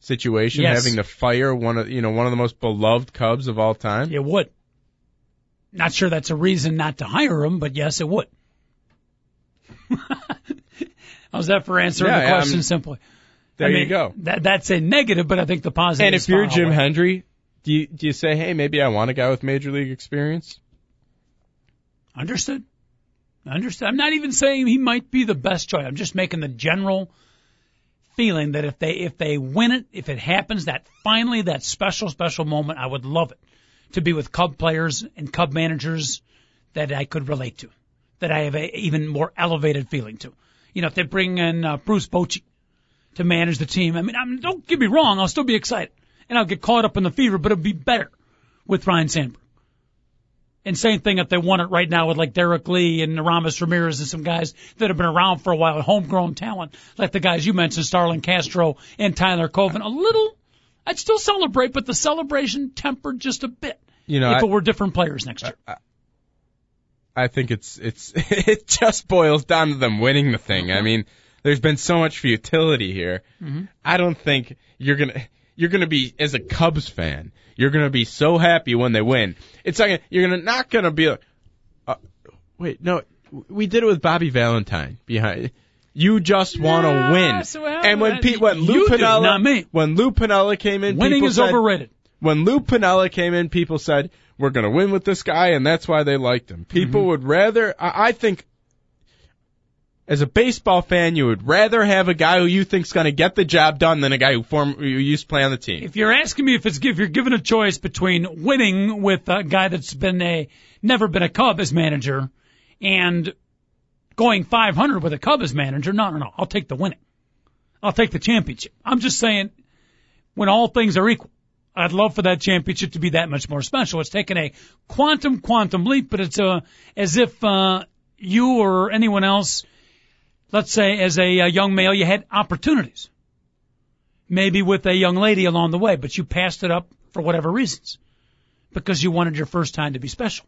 situation, Yes. having to fire one of you know one of the most beloved Cubs of all time? It would. Not sure that's a reason not to hire him, but yes, it would. How's that for answering Yeah, the question I'm- simply? There I mean, you go. That that's a negative, but I think the positive. And if you're Jim. Hendry, do you do you say, hey, maybe I want a guy with major league experience? Understood. Understood. I'm not even saying he might be the best choice. I'm just making the general feeling that if they if they win it, if it happens, that finally that special special moment, I would love it to be with Cub players and Cub managers that I could relate to, that I have a even more elevated feeling to. You know, if they bring in uh, Bruce Bochy to manage the team, I mean, I'm, don't get me wrong, I'll still be excited and I'll get caught up in the fever, but it'll be better with Ryne Sandberg. And same thing if they won it right now with like Derrek Lee and Aramis Ramirez and some guys that have been around for a while, homegrown talent, like the guys you mentioned, Starlin Castro and Tyler Colvin. A little, I'd still celebrate, but the celebration tempered just a bit. You know, if I- it were different players next year. I think it's it's it just boils down to them winning the thing. I mean, there's been so much futility here. Mm-hmm. I don't think you're gonna you're gonna be as a Cubs fan, you're gonna be so happy when they win. It's like you're gonna not gonna be like, uh, wait, no, we did it with Bobby Valentine behind. You just want to Yeah, win. well, and when Pete, when Lou Piniella, not me. when Lou Piniella came in, Winning people is said, overrated. when Lou Piniella came in, people said, we're going to win with this guy, and that's why they liked him. People Mm-hmm. would rather, I, I think, as a baseball fan, you would rather have a guy who you think's going to get the job done than a guy who, form, who used to play on the team. If you're asking me if it's if you're given a choice between winning with a guy that's been a never been a Cub as manager and going 500 with a Cub as manager, no, no, no. I'll take the winning. I'll take the championship. I'm just saying, when all things are equal, I'd love for that championship to be that much more special. It's taken a quantum quantum leap, but it's uh, as if uh, you or anyone else, let's say as a, uh young male, you had opportunities maybe with a young lady along the way, but you passed it up for whatever reasons because you wanted your first time to be special.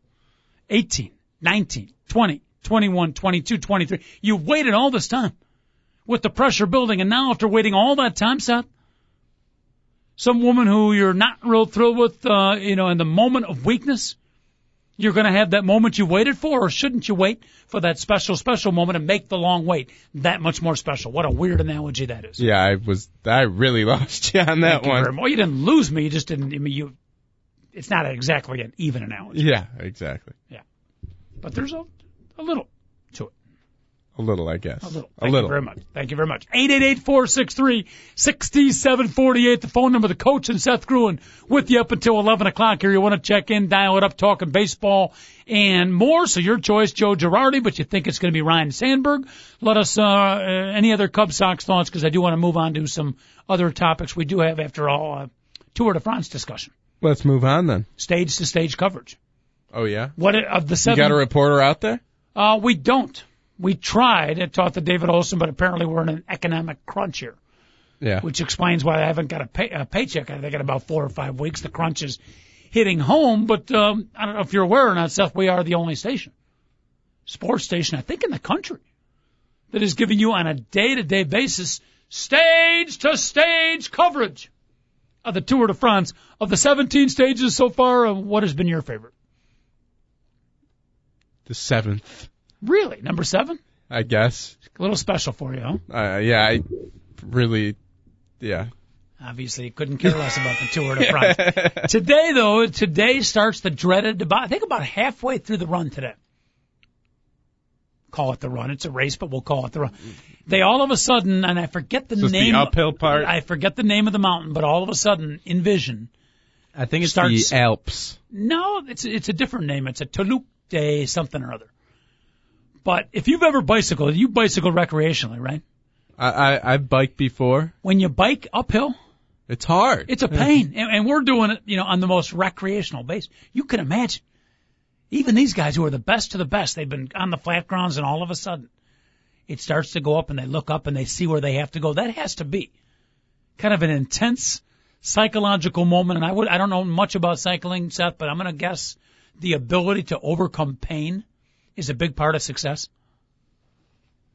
18, 19, 20, 21, 22, 23. You waited all this time with the pressure building, and now after waiting all that time, Seth, some woman who you're not real thrilled with, uh, you know, in the moment of weakness, you're going to have that moment you waited for, or shouldn't you wait for that special, special moment and make the long wait that much more special? What a weird analogy that is. Yeah, I was, I really lost you on that Thank one. much. Well, you didn't lose me. You just didn't. I mean, you. It's not exactly an even analogy, Yeah, exactly. Yeah. But there's a, a little. A little, I guess. A little. A Thank little. you very much. Thank you very much. 888-463-6748, The phone number. Of the coach and Seth Gruen with you up until eleven o'clock. Here, you want to check in, dial it up, talking baseball and more. So your choice, Joe Girardi, but you think it's going to be Ryne Sandberg. Let us uh, uh any other Cub Sox thoughts because I do want to move on to some other topics we do have after all. Uh, Tour de France discussion, Let's move on then. stage to stage coverage. Oh yeah? What of the You seven? got a reporter out there? Uh, we don't. We tried and talked to David Olson, but apparently we're in an economic crunch here, Yeah. which explains why I haven't got a, pay, a paycheck. I think in about four or five weeks. The crunch is hitting home, but um, I don't know if you're aware or not, Seth. We are the only station, sports station, I think, in the country that is giving you on a day-to-day basis stage to stage coverage of the Tour de France. Of the 17 stages so far, what has been your favorite? The seventh, Really? Number seven? I guess. A little special for you, huh? Uh, yeah, I really, yeah. Obviously, you couldn't care less about the Tour de France. today, though, today starts the dreaded, about, I think about halfway through the run today. Call it the run. It's a race, but we'll call it the run. They all of a sudden, and I forget the Is this name. the uphill part? I forget the name of the mountain, but all of a sudden, Envision. I think it's Starts- the Alps. No, it's it's a different name. It's a Toulouse Day something or other. But if you've ever bicycled, you bicycle recreationally, right? I, I I've biked before. When you bike uphill, It's hard. It's a pain, and, and we're doing it, you know, on the most recreational base. You can imagine. Even these guys who are the best of the best, they've been on the flat grounds, and all of a sudden, it starts to go up, and they look up and they see where they have to go. That has to be kind of an intense psychological moment. And I would, I don't know much about cycling, Seth, but I'm going to guess the ability to overcome pain is a big part of success.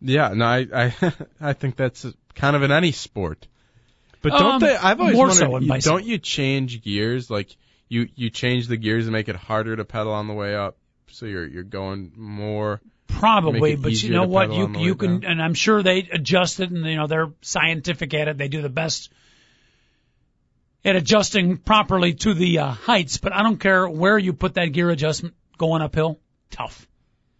Yeah, no, I I I think that's kind of in any sport. But don't Um, they? I've always more wondered. so you- don't you change gears? Like you you change the gears and make it harder to pedal on the way up, so you're you're going more. Probably, but you know what? You you can, down. and I'm sure they adjust it, and you know they're scientific at it. They do the best at adjusting properly to the uh, heights. But I don't care where you put that gear adjustment going uphill. Tough,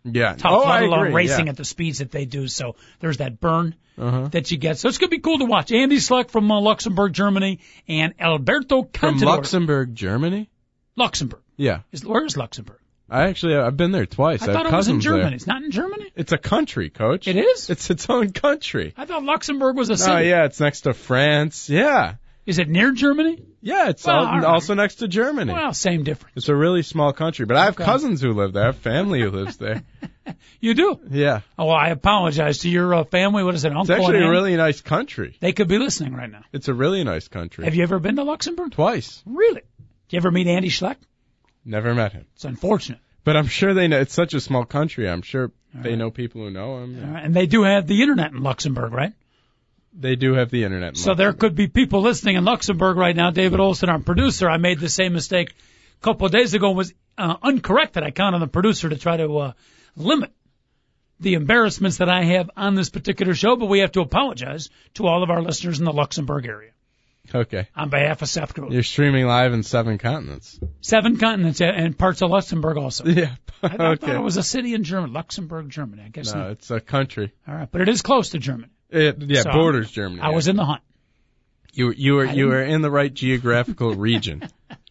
Yeah. tough. oh, let alone racing yeah. at the speeds that they do. So there's that burn Uh-huh. that you get. So it's gonna be cool to watch. Andy Schleck from uh, Luxembourg, Germany, and Alberto Contador. From Luxembourg, Germany. Luxembourg. Yeah, Is, where is Luxembourg? I actually I've been there twice. I have thought it was in Germany. there. It's not in Germany. It's a country, coach. It is. It's its own country. I thought Luxembourg was a city. Oh yeah, it's next to France. Yeah, Is it near Germany? Yeah, it's Well, all, right. also next to Germany. Well, same difference. It's a really small country, but I have Okay. cousins who live there. I have family who lives there. You do. Yeah, Oh, I apologize to your uh, family. What is it, Uncle? it's actually a really nice country. They could be listening right now. It's a really nice country. Have you ever been to Luxembourg? Twice. Really? Did you ever meet Andy Schleck? Never met him, It's unfortunate. but I'm sure they know. It's such a small country. I'm sure they right. know people who know him. Right. And they do have the internet in Luxembourg, right? They do have the internet. in So there could be people listening in Luxembourg right now. David Olson, our producer, I made the same mistake a couple of days ago. And was uh, uncorrected. I count on the producer to try to uh, limit the embarrassments that I have on this particular show, but we have to apologize to all of our listeners in the Luxembourg area Okay, on behalf of Seth Gruden. you're streaming live in seven continents. Seven continents and parts of Luxembourg also. Yeah. I thought, thought it was a city in Germany, Luxembourg, Germany. I guess no, not. it's a country. All right, but it is close to Germany. It, yeah, So, borders Germany. I yeah. was in the hunt. You were you were you were in the right geographical region.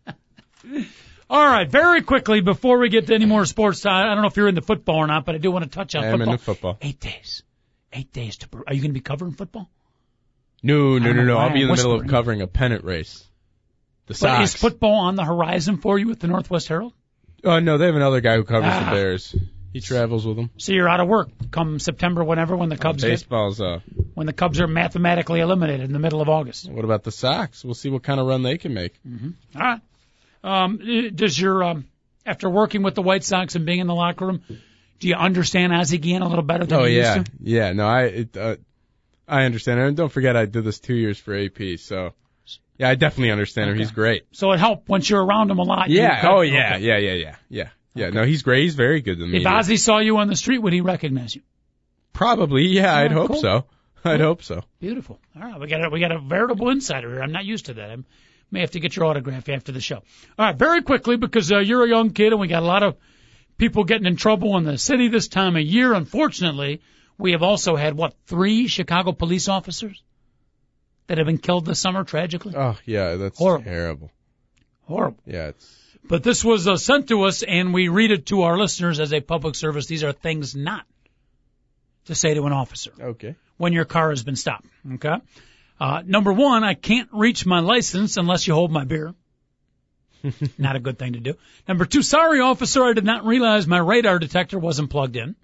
All right, very quickly before we get to any more sports, I I don't know if you're into football or not, but I do want to touch on I am football. into football. Eight days, eight days to. Are you going to be covering football? No, no, no, no. I'll be in the middle of covering a pennant race. The But is football on the horizon for you with the Northwest Herald? oh no, they have another guy who covers Ah. the Bears. He travels with them. So you're out of work come September, whenever, when the Cubs get, Baseball's uh. when the Cubs are mathematically eliminated in the middle of August. What about the Sox? We'll see what kind of run they can make. All right. Um, does your um, after working with the White Sox and being in the locker room, do you understand Ozzie Guillen a little better than Oh you yeah, used to? yeah. No, I it, uh, I understand. And don't forget, I did this two years for AP, so yeah, I definitely understand him. He's great. So it helped once you're around him a lot. Yeah. Oh yeah. okay. Yeah. Yeah. Yeah. Yeah. Yeah. No, he's great. He's very good to me. If Ozzie saw you on the street, would he recognize you? Probably. Yeah. I'd hope cool. so. I'd hope so. Beautiful. All right, we got a, we got a veritable insider here. I'm not used to that. I may have to get your autograph after the show. All right, very quickly because uh, you're a young kid and we got a lot of people getting in trouble in the city this time of year. Unfortunately, we have also had what three Chicago police officers that have been killed this summer tragically. Oh yeah, that's Horrible. terrible. Horrible. Yeah, it's But this was uh, sent to us, and we read it to our listeners as a public service. These are things not to say to an officer okay. when your car has been stopped. Okay. Uh, number one, I can't reach my license unless you hold my beer. not a good thing to do. Number two, sorry officer, I did not realize my radar detector wasn't plugged in.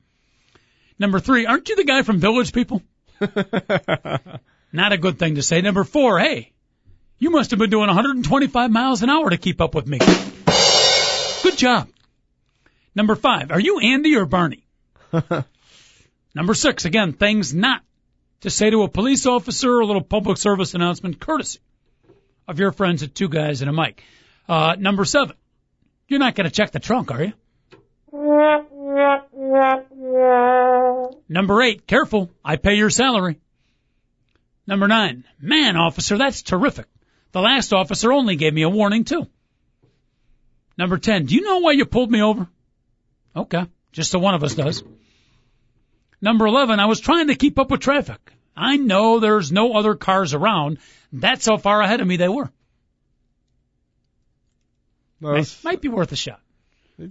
Number three, aren't you the guy from Village People? Not a good thing to say. Number four, hey, you must have been doing 125 miles an hour to keep up with me. Good job. Number five, are you Andy or Barney? Number six, again, things not to say to a police officer, a little public service announcement courtesy of your friends at Two Guys and a Mic. Uh, number seven, you're not going to check the trunk, are you? Number eight, careful, I pay your salary. Number nine, man, officer, that's terrific. The last officer only gave me a warning too. Number 10, do you know why you pulled me over? Okay, just so one of us does. Number 11, I was trying to keep up with traffic. I know there's no other cars around. That's how far ahead of me they were. Might, might be worth a shot.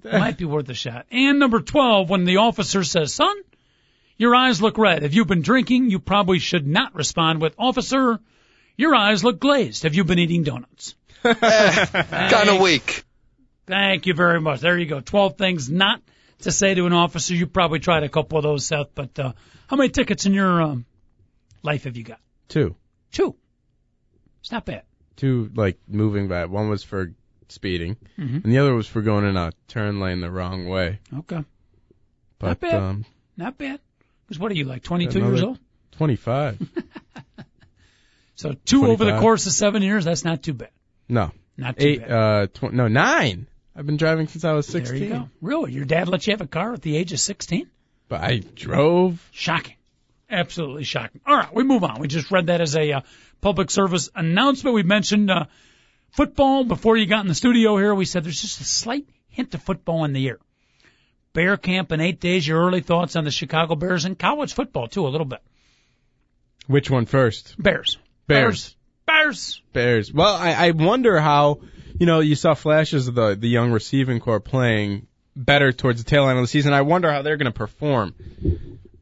Might be worth a shot. And number 12, when the officer says, son, your eyes look red. Have you've been drinking, you probably should not respond with, officer, your eyes look glazed. Have you been eating donuts? kind of weak. Thank you very much. There you go. 12 things not to say to an officer. You probably tried a couple of those, Seth, but, uh, how many tickets in your, um, life have you got? Two. Two. It's not bad. Two, like, moving back. One was for speeding, Mhm. and the other was for going in a turn lane the wrong way. Okay. But, Not bad. um, Not bad. Because what are you, like 22 years old? 25. So two over the course of seven years, that's not too bad. no. Not too Eight, bad. uh, tw- no, nine. I've been driving since I was 16. there 16. you go. Really? Your dad let you have a car at the age of 16? But I drove. Shocking. Absolutely shocking. All right, we move on. We just read that as a uh, public service announcement. We mentioned uh, football before you got in the studio here. We said there's just a slight hint of football in the air. Bear camp in eight days. Your early thoughts on the Chicago Bears and college football too, a little bit. Which one first? Bears. Bears. Bears. Bears. Well, I, I wonder how, you know, you saw flashes of the, the young receiving corps playing better towards the tail end of the season. I wonder how they're going to perform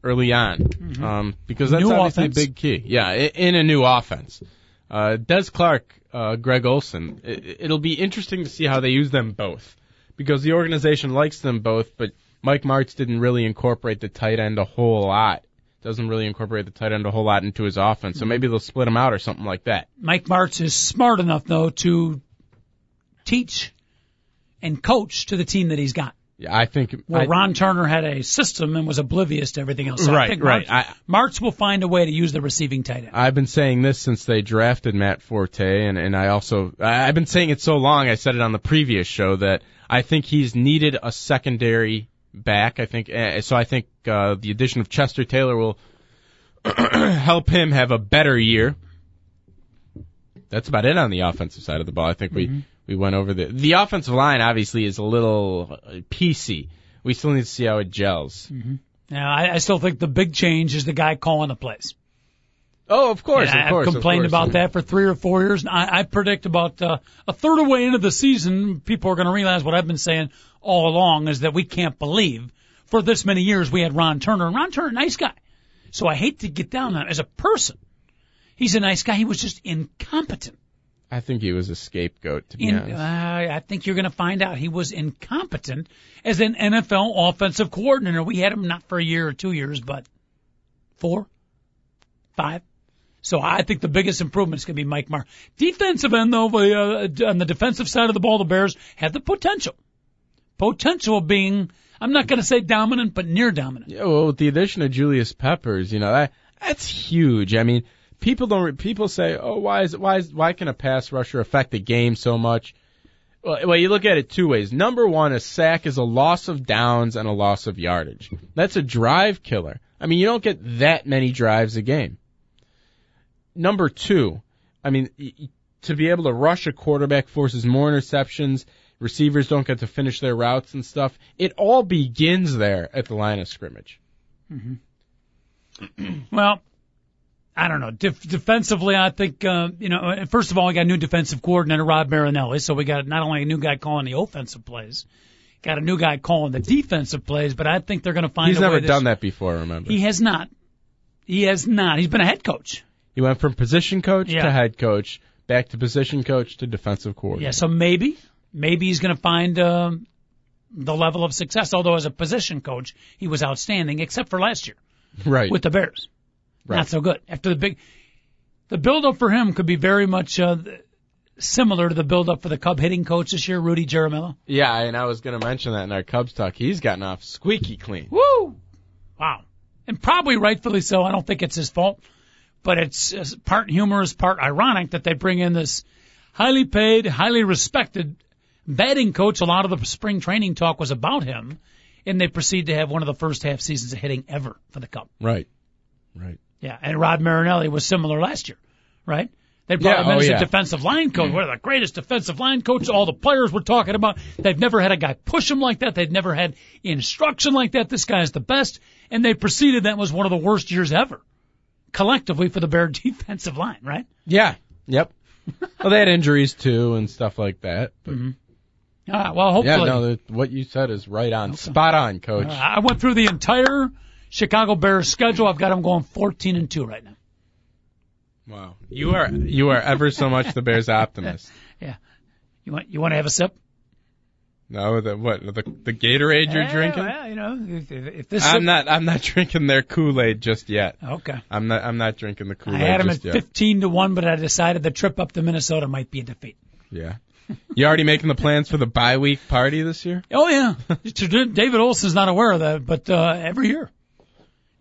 early on. Um, because that's Mm-hmm. New obviously offense. a big key. Yeah, in a new offense. Uh, Des Clark, uh, Greg Olsen, it, it'll be interesting to see how they use them both. Because the organization likes them both, but Mike Martz didn't really incorporate the tight end a whole lot. Doesn't really incorporate the tight end a whole lot into his offense. So maybe they'll split them out or something like that. Mike Martz is smart enough though to teach and coach to the team that he's got. Yeah, I think Where I- Ron Turner had a system and was oblivious to everything else. So I Right, think right. I- Martz will find a way to use the receiving tight end. I've been saying this since they drafted Matt Forte, and, and I also I- I've been saying it so long. I said it on the previous show that I think he's needed a secondary back. I think uh, so. I think uh, the addition of Chester Taylor will help him have a better year. That's about it on the offensive side of the ball. I think we we went over the the offensive line. Obviously, is a little uh, piecey. We still need to see how it gels. Now, I, I still think the big change is the guy calling the plays. Oh, of course, And of I've complained course. about that for three or four years. And I, I predict about uh, a third of the way into the season, people are going to realize what I've been saying all along is that we can't believe for this many years we had Ron Turner. And Ron Turner, nice guy. So I hate to get down on him as a person. He's a nice guy. He was just incompetent. I think he was a scapegoat. To be In, honest. uh, I think you're going to find out he was incompetent as an NFL offensive coordinator. We had him not for a year or two years, but four, five. So I think the biggest improvement is going to be Mike Marr. Defensive end, though, uh, on the defensive side of the ball, the Bears have the potential. Potential of being, I'm not going to say dominant, but near dominant. Yeah, well, with the addition of Julius Peppers, you know that that's huge. I mean, people don't. People say, "Oh, why is why is why can a pass rusher affect the game so much?" Well, well, you look at it two ways. Number one, a sack is a loss of downs and a loss of yardage. That's a drive killer. I mean, you don't get that many drives a game. Number two, I mean, to be able to rush a quarterback forces more interceptions. Receivers don't get to finish their routes and stuff. It all begins there at the line of scrimmage. Mm-hmm. Well, I don't know. Def- defensively, I think, uh, you know, uh, first of all, we got a new defensive coordinator, Rod Marinelli. So we got not only a new guy calling the offensive plays, got a new guy calling the defensive plays, but I think they're going to find He's never done that before, remember? He has not. He has not. He's been a head coach. He went from position coach Yeah. to head coach, back to position coach to defensive coordinator. Yeah, so maybe, maybe he's going to find um, the level of success. Although as a position coach, he was outstanding, except for last year Right. with the Bears. Right. Not so good. After the big, the build up for him could be very much uh, similar to the build up for the Cub hitting coach this year, Rudy Jaramillo. yeah, and I was going to mention that in our Cubs talk. He's gotten off squeaky clean. Woo! Wow. And probably rightfully so. I don't think it's his fault, but it's uh, part humorous, part ironic that they bring in this highly paid, highly respected batting coach. A lot of the spring training talk was about him, and they proceed to have one of the first half seasons of hitting ever for the Cub. Right. Right. Yeah, and Rod Marinelli was similar last year, right? They brought Yeah, him in oh, as yeah. a defensive line coach. One of the greatest defensive line coaches all the players were talking about. They've never had a guy push him like that. They've never had instruction like that. This guy is the best. And they proceeded that was one of the worst years ever, collectively for the Bear defensive line, right? Yeah. Yep. well, they had injuries too and stuff like that. But Ah, well, yeah, hopefully. no, that- what you said is right on, spot on, Coach. Uh, I went through the entire Chicago Bears schedule. I've got them going 14 and 2 right now. wow, you are you are ever so much the Bears optimist. Yeah. You want you want to have a sip? No, the what the the Gatorade you're drinking? well, you know, if, if, this I'm sip- not I'm not drinking their Kool Aid just yet. okay. I'm not I'm not drinking the Kool Aid. I had them at yet. 15 to 1, but I decided the trip up to Minnesota might be a defeat. Yeah. You already making the plans for the bye week party this year? Oh, yeah. David Olson's not aware of that, but uh, every year.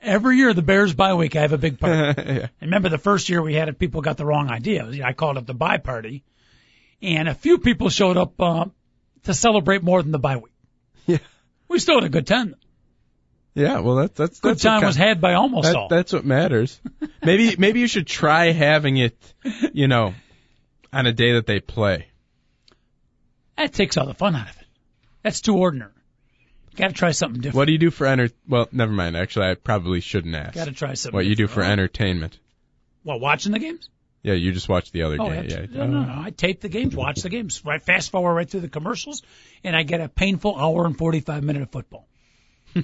Every year, the Bears bye week, I have a big party. yeah. And remember the first year we had it, people got the wrong idea. I called it the bye party. And a few people showed up uh, to celebrate more than the bye week. Yeah. We still had a good time. Yeah, well that's that's Good that's time was had by almost that, all. that's what matters. maybe maybe you should try having it, you know, on a day that they play. that takes all the fun out of it. That's too ordinary. Got to try something different. What do you do for enter? Well, never mind. Actually, I probably shouldn't ask. Got to try something. What you do for different. entertainment? What watching the games? Yeah, you just watch the other Oh, game. yeah. No, no, no. Uh-huh. I tape the games, watch the games, right, fast forward right through the commercials, and I get a painful hour and 45 minute of football.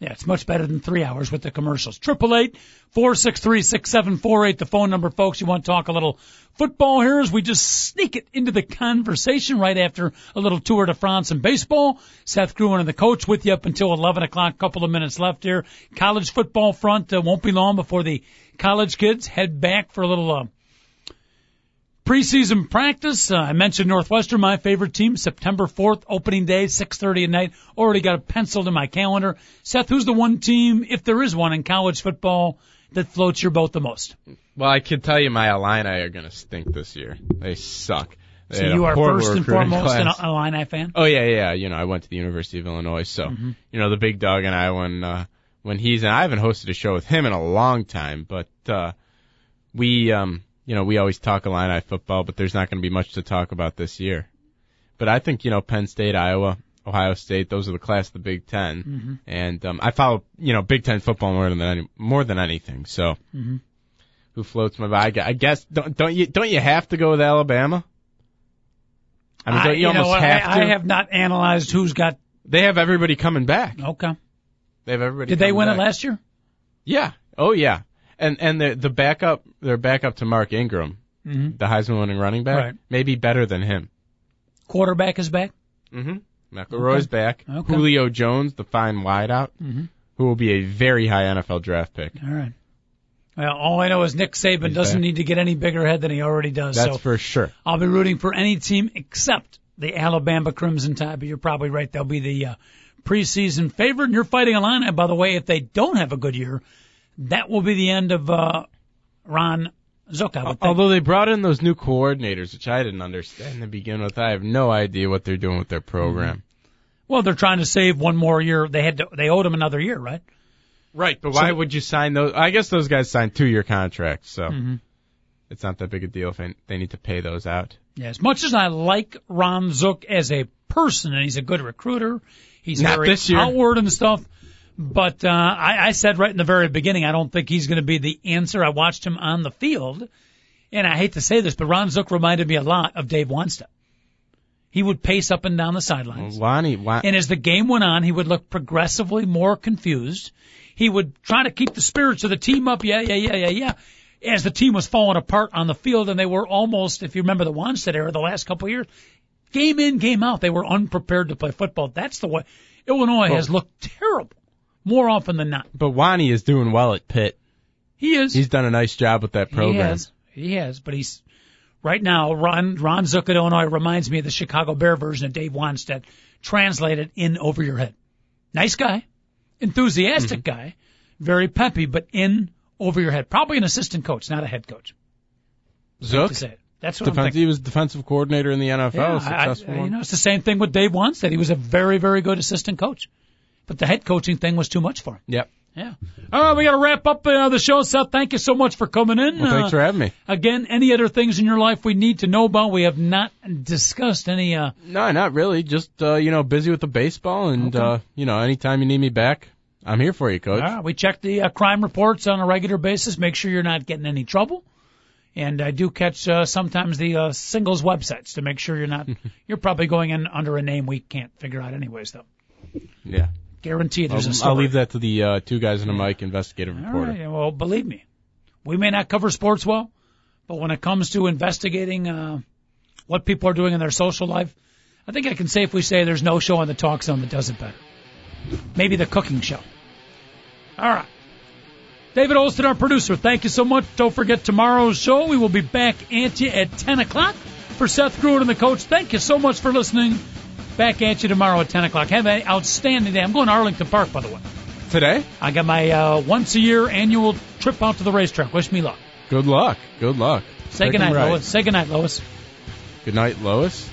yeah, it's much better than three hours with the commercials. Triple eight four six three six seven four eight. The phone number, folks. You want to talk a little football here as we just sneak it into the conversation right after a little tour de France in baseball. Seth Gruen and the coach with you up until 11 o'clock. Couple of minutes left here. College football front uh, won't be long before the college kids head back for a little. Uh, preseason practice. Uh, I mentioned Northwestern, my favorite team, September 4th, opening day, 6.30 at night. Already got it penciled in my calendar. Seth, who's the one team, if there is one in college football, that floats your boat the most? Well, I can tell you my Illini are going to stink this year. They suck. They So you are first and foremost an. Illini fan? Oh yeah, yeah. You know, I went to the University of Illinois, so Mm-hmm. you know the big dog and I when uh, when he's and I haven't hosted a show with him in a long time, but uh, we um you know we always talk Illini football, but there's not going to be much to talk about this year. But I think you know Penn State, Iowa, Ohio State, those are the class of the Big 10 Mm-hmm. and um, I follow you know Big Ten football more than any, more than anything. So Mm-hmm. who floats my boat? I guess don't don't you don't you have to go with Alabama? I mean, don't you, you know almost have I, to. I have not analyzed who's got. They have everybody coming back. Okay. They have everybody. Did they win back. it last year? Yeah. Oh yeah. And and the the backup, their backup to Mark Ingram, Mm-hmm. the Heisman winning running back, Right. maybe better than him. Quarterback is back. Mm-hmm. McElroy's back. Okay. Julio Jones, the fine wideout, Mm-hmm. who will be a very high NFL draft pick. All right. Well, all I know is Nick Saban He's doesn't back. need to get any bigger head than he already does. That's so for sure. I'll be rooting for any team except the Alabama Crimson Tide, but you're probably right. They'll be the uh, preseason favorite. And you're fighting Illini, by the way. If they don't have a good year, that will be the end of uh, Ron Zook. Although they brought in those new coordinators, which I didn't understand to begin with, I have no idea what they're doing with their program. well, they're trying to save one more year. They had to, they owed him another year, right? Right, but why So- would you sign those? I guess those guys signed two-year contracts, so Mm-hmm. it's not that big a deal if they, they need to pay those out. Yeah, as much as I like Ron Zook as a person, and he's a good recruiter, he's Not very outward and stuff. But uh, I, I said right in the very beginning, I don't think he's going to be the answer. I watched him on the field, and I hate to say this, but Ron Zook reminded me a lot of Dave Wannstedt. He would pace up and down the sidelines. Lonnie, And as the game went on, he would look progressively more confused. He would try to keep the spirits of the team up. Yeah, yeah, yeah, yeah, yeah. As the team was falling apart on the field, and they were almost, if you remember the Wannstedt era, the last couple of years, game in, game out, they were unprepared to play football. That's the way Illinois has looked terrible more often than not. But Wani is doing well at Pitt. He is. He's done a nice job with that program. He has. He has. But he's right now. Ron Ron Zook at Illinois reminds me of the Chicago Bear version of Dave Wannstedt, translated in over your head. Nice guy, enthusiastic Mm-hmm. guy, very peppy, but in over your head. Probably an assistant coach, not a head coach. Zook, To say it. That's what I'm thinking. he was defensive coordinator in the NFL, Yeah, I- I- you know, it's the same thing with Dave Wannstedt. He was a very, very good assistant coach, but the head coaching thing was too much for him. Yep. Yeah. All right, we got to wrap up uh, the show. Seth, thank you so much for coming in. Well, thanks Uh, for having me. Again, any other things in your life we need to know about? We have not discussed any. Uh, No, not really. Just uh, you know, busy with the baseball, and Okay. uh, you know, anytime you need me back, I'm here for you, coach. all right, we check the uh, crime reports on a regular basis. Make sure you're not getting any trouble. And I do catch uh, sometimes the uh, singles websites to make sure you're not. you're probably going in under a name we can't figure out, anyways. Though, Yeah. Guarantee I'll, there's a story. I'll leave that to the uh, two guys in a mic investigative reporter. right. Well, believe me, we may not cover sports well, but when it comes to investigating uh, what people are doing in their social life, I think I can safely say there's no show on the talk zone that does it better. Maybe the cooking show. All right. David Olson, our producer, thank you so much. Don't forget tomorrow's show. We will be back at you at 10 o'clock. For Seth Gruen and the coach, thank you so much for listening. Back at you tomorrow at 10 o'clock. Have an outstanding day. I'm going to Arlington Park, by the way. Today, I got my uh, once a year annual trip out to the racetrack. Wish me luck. good luck. Good luck. Say 'em goodnight, right. Lois. Say goodnight, Lois. Good night, Lois.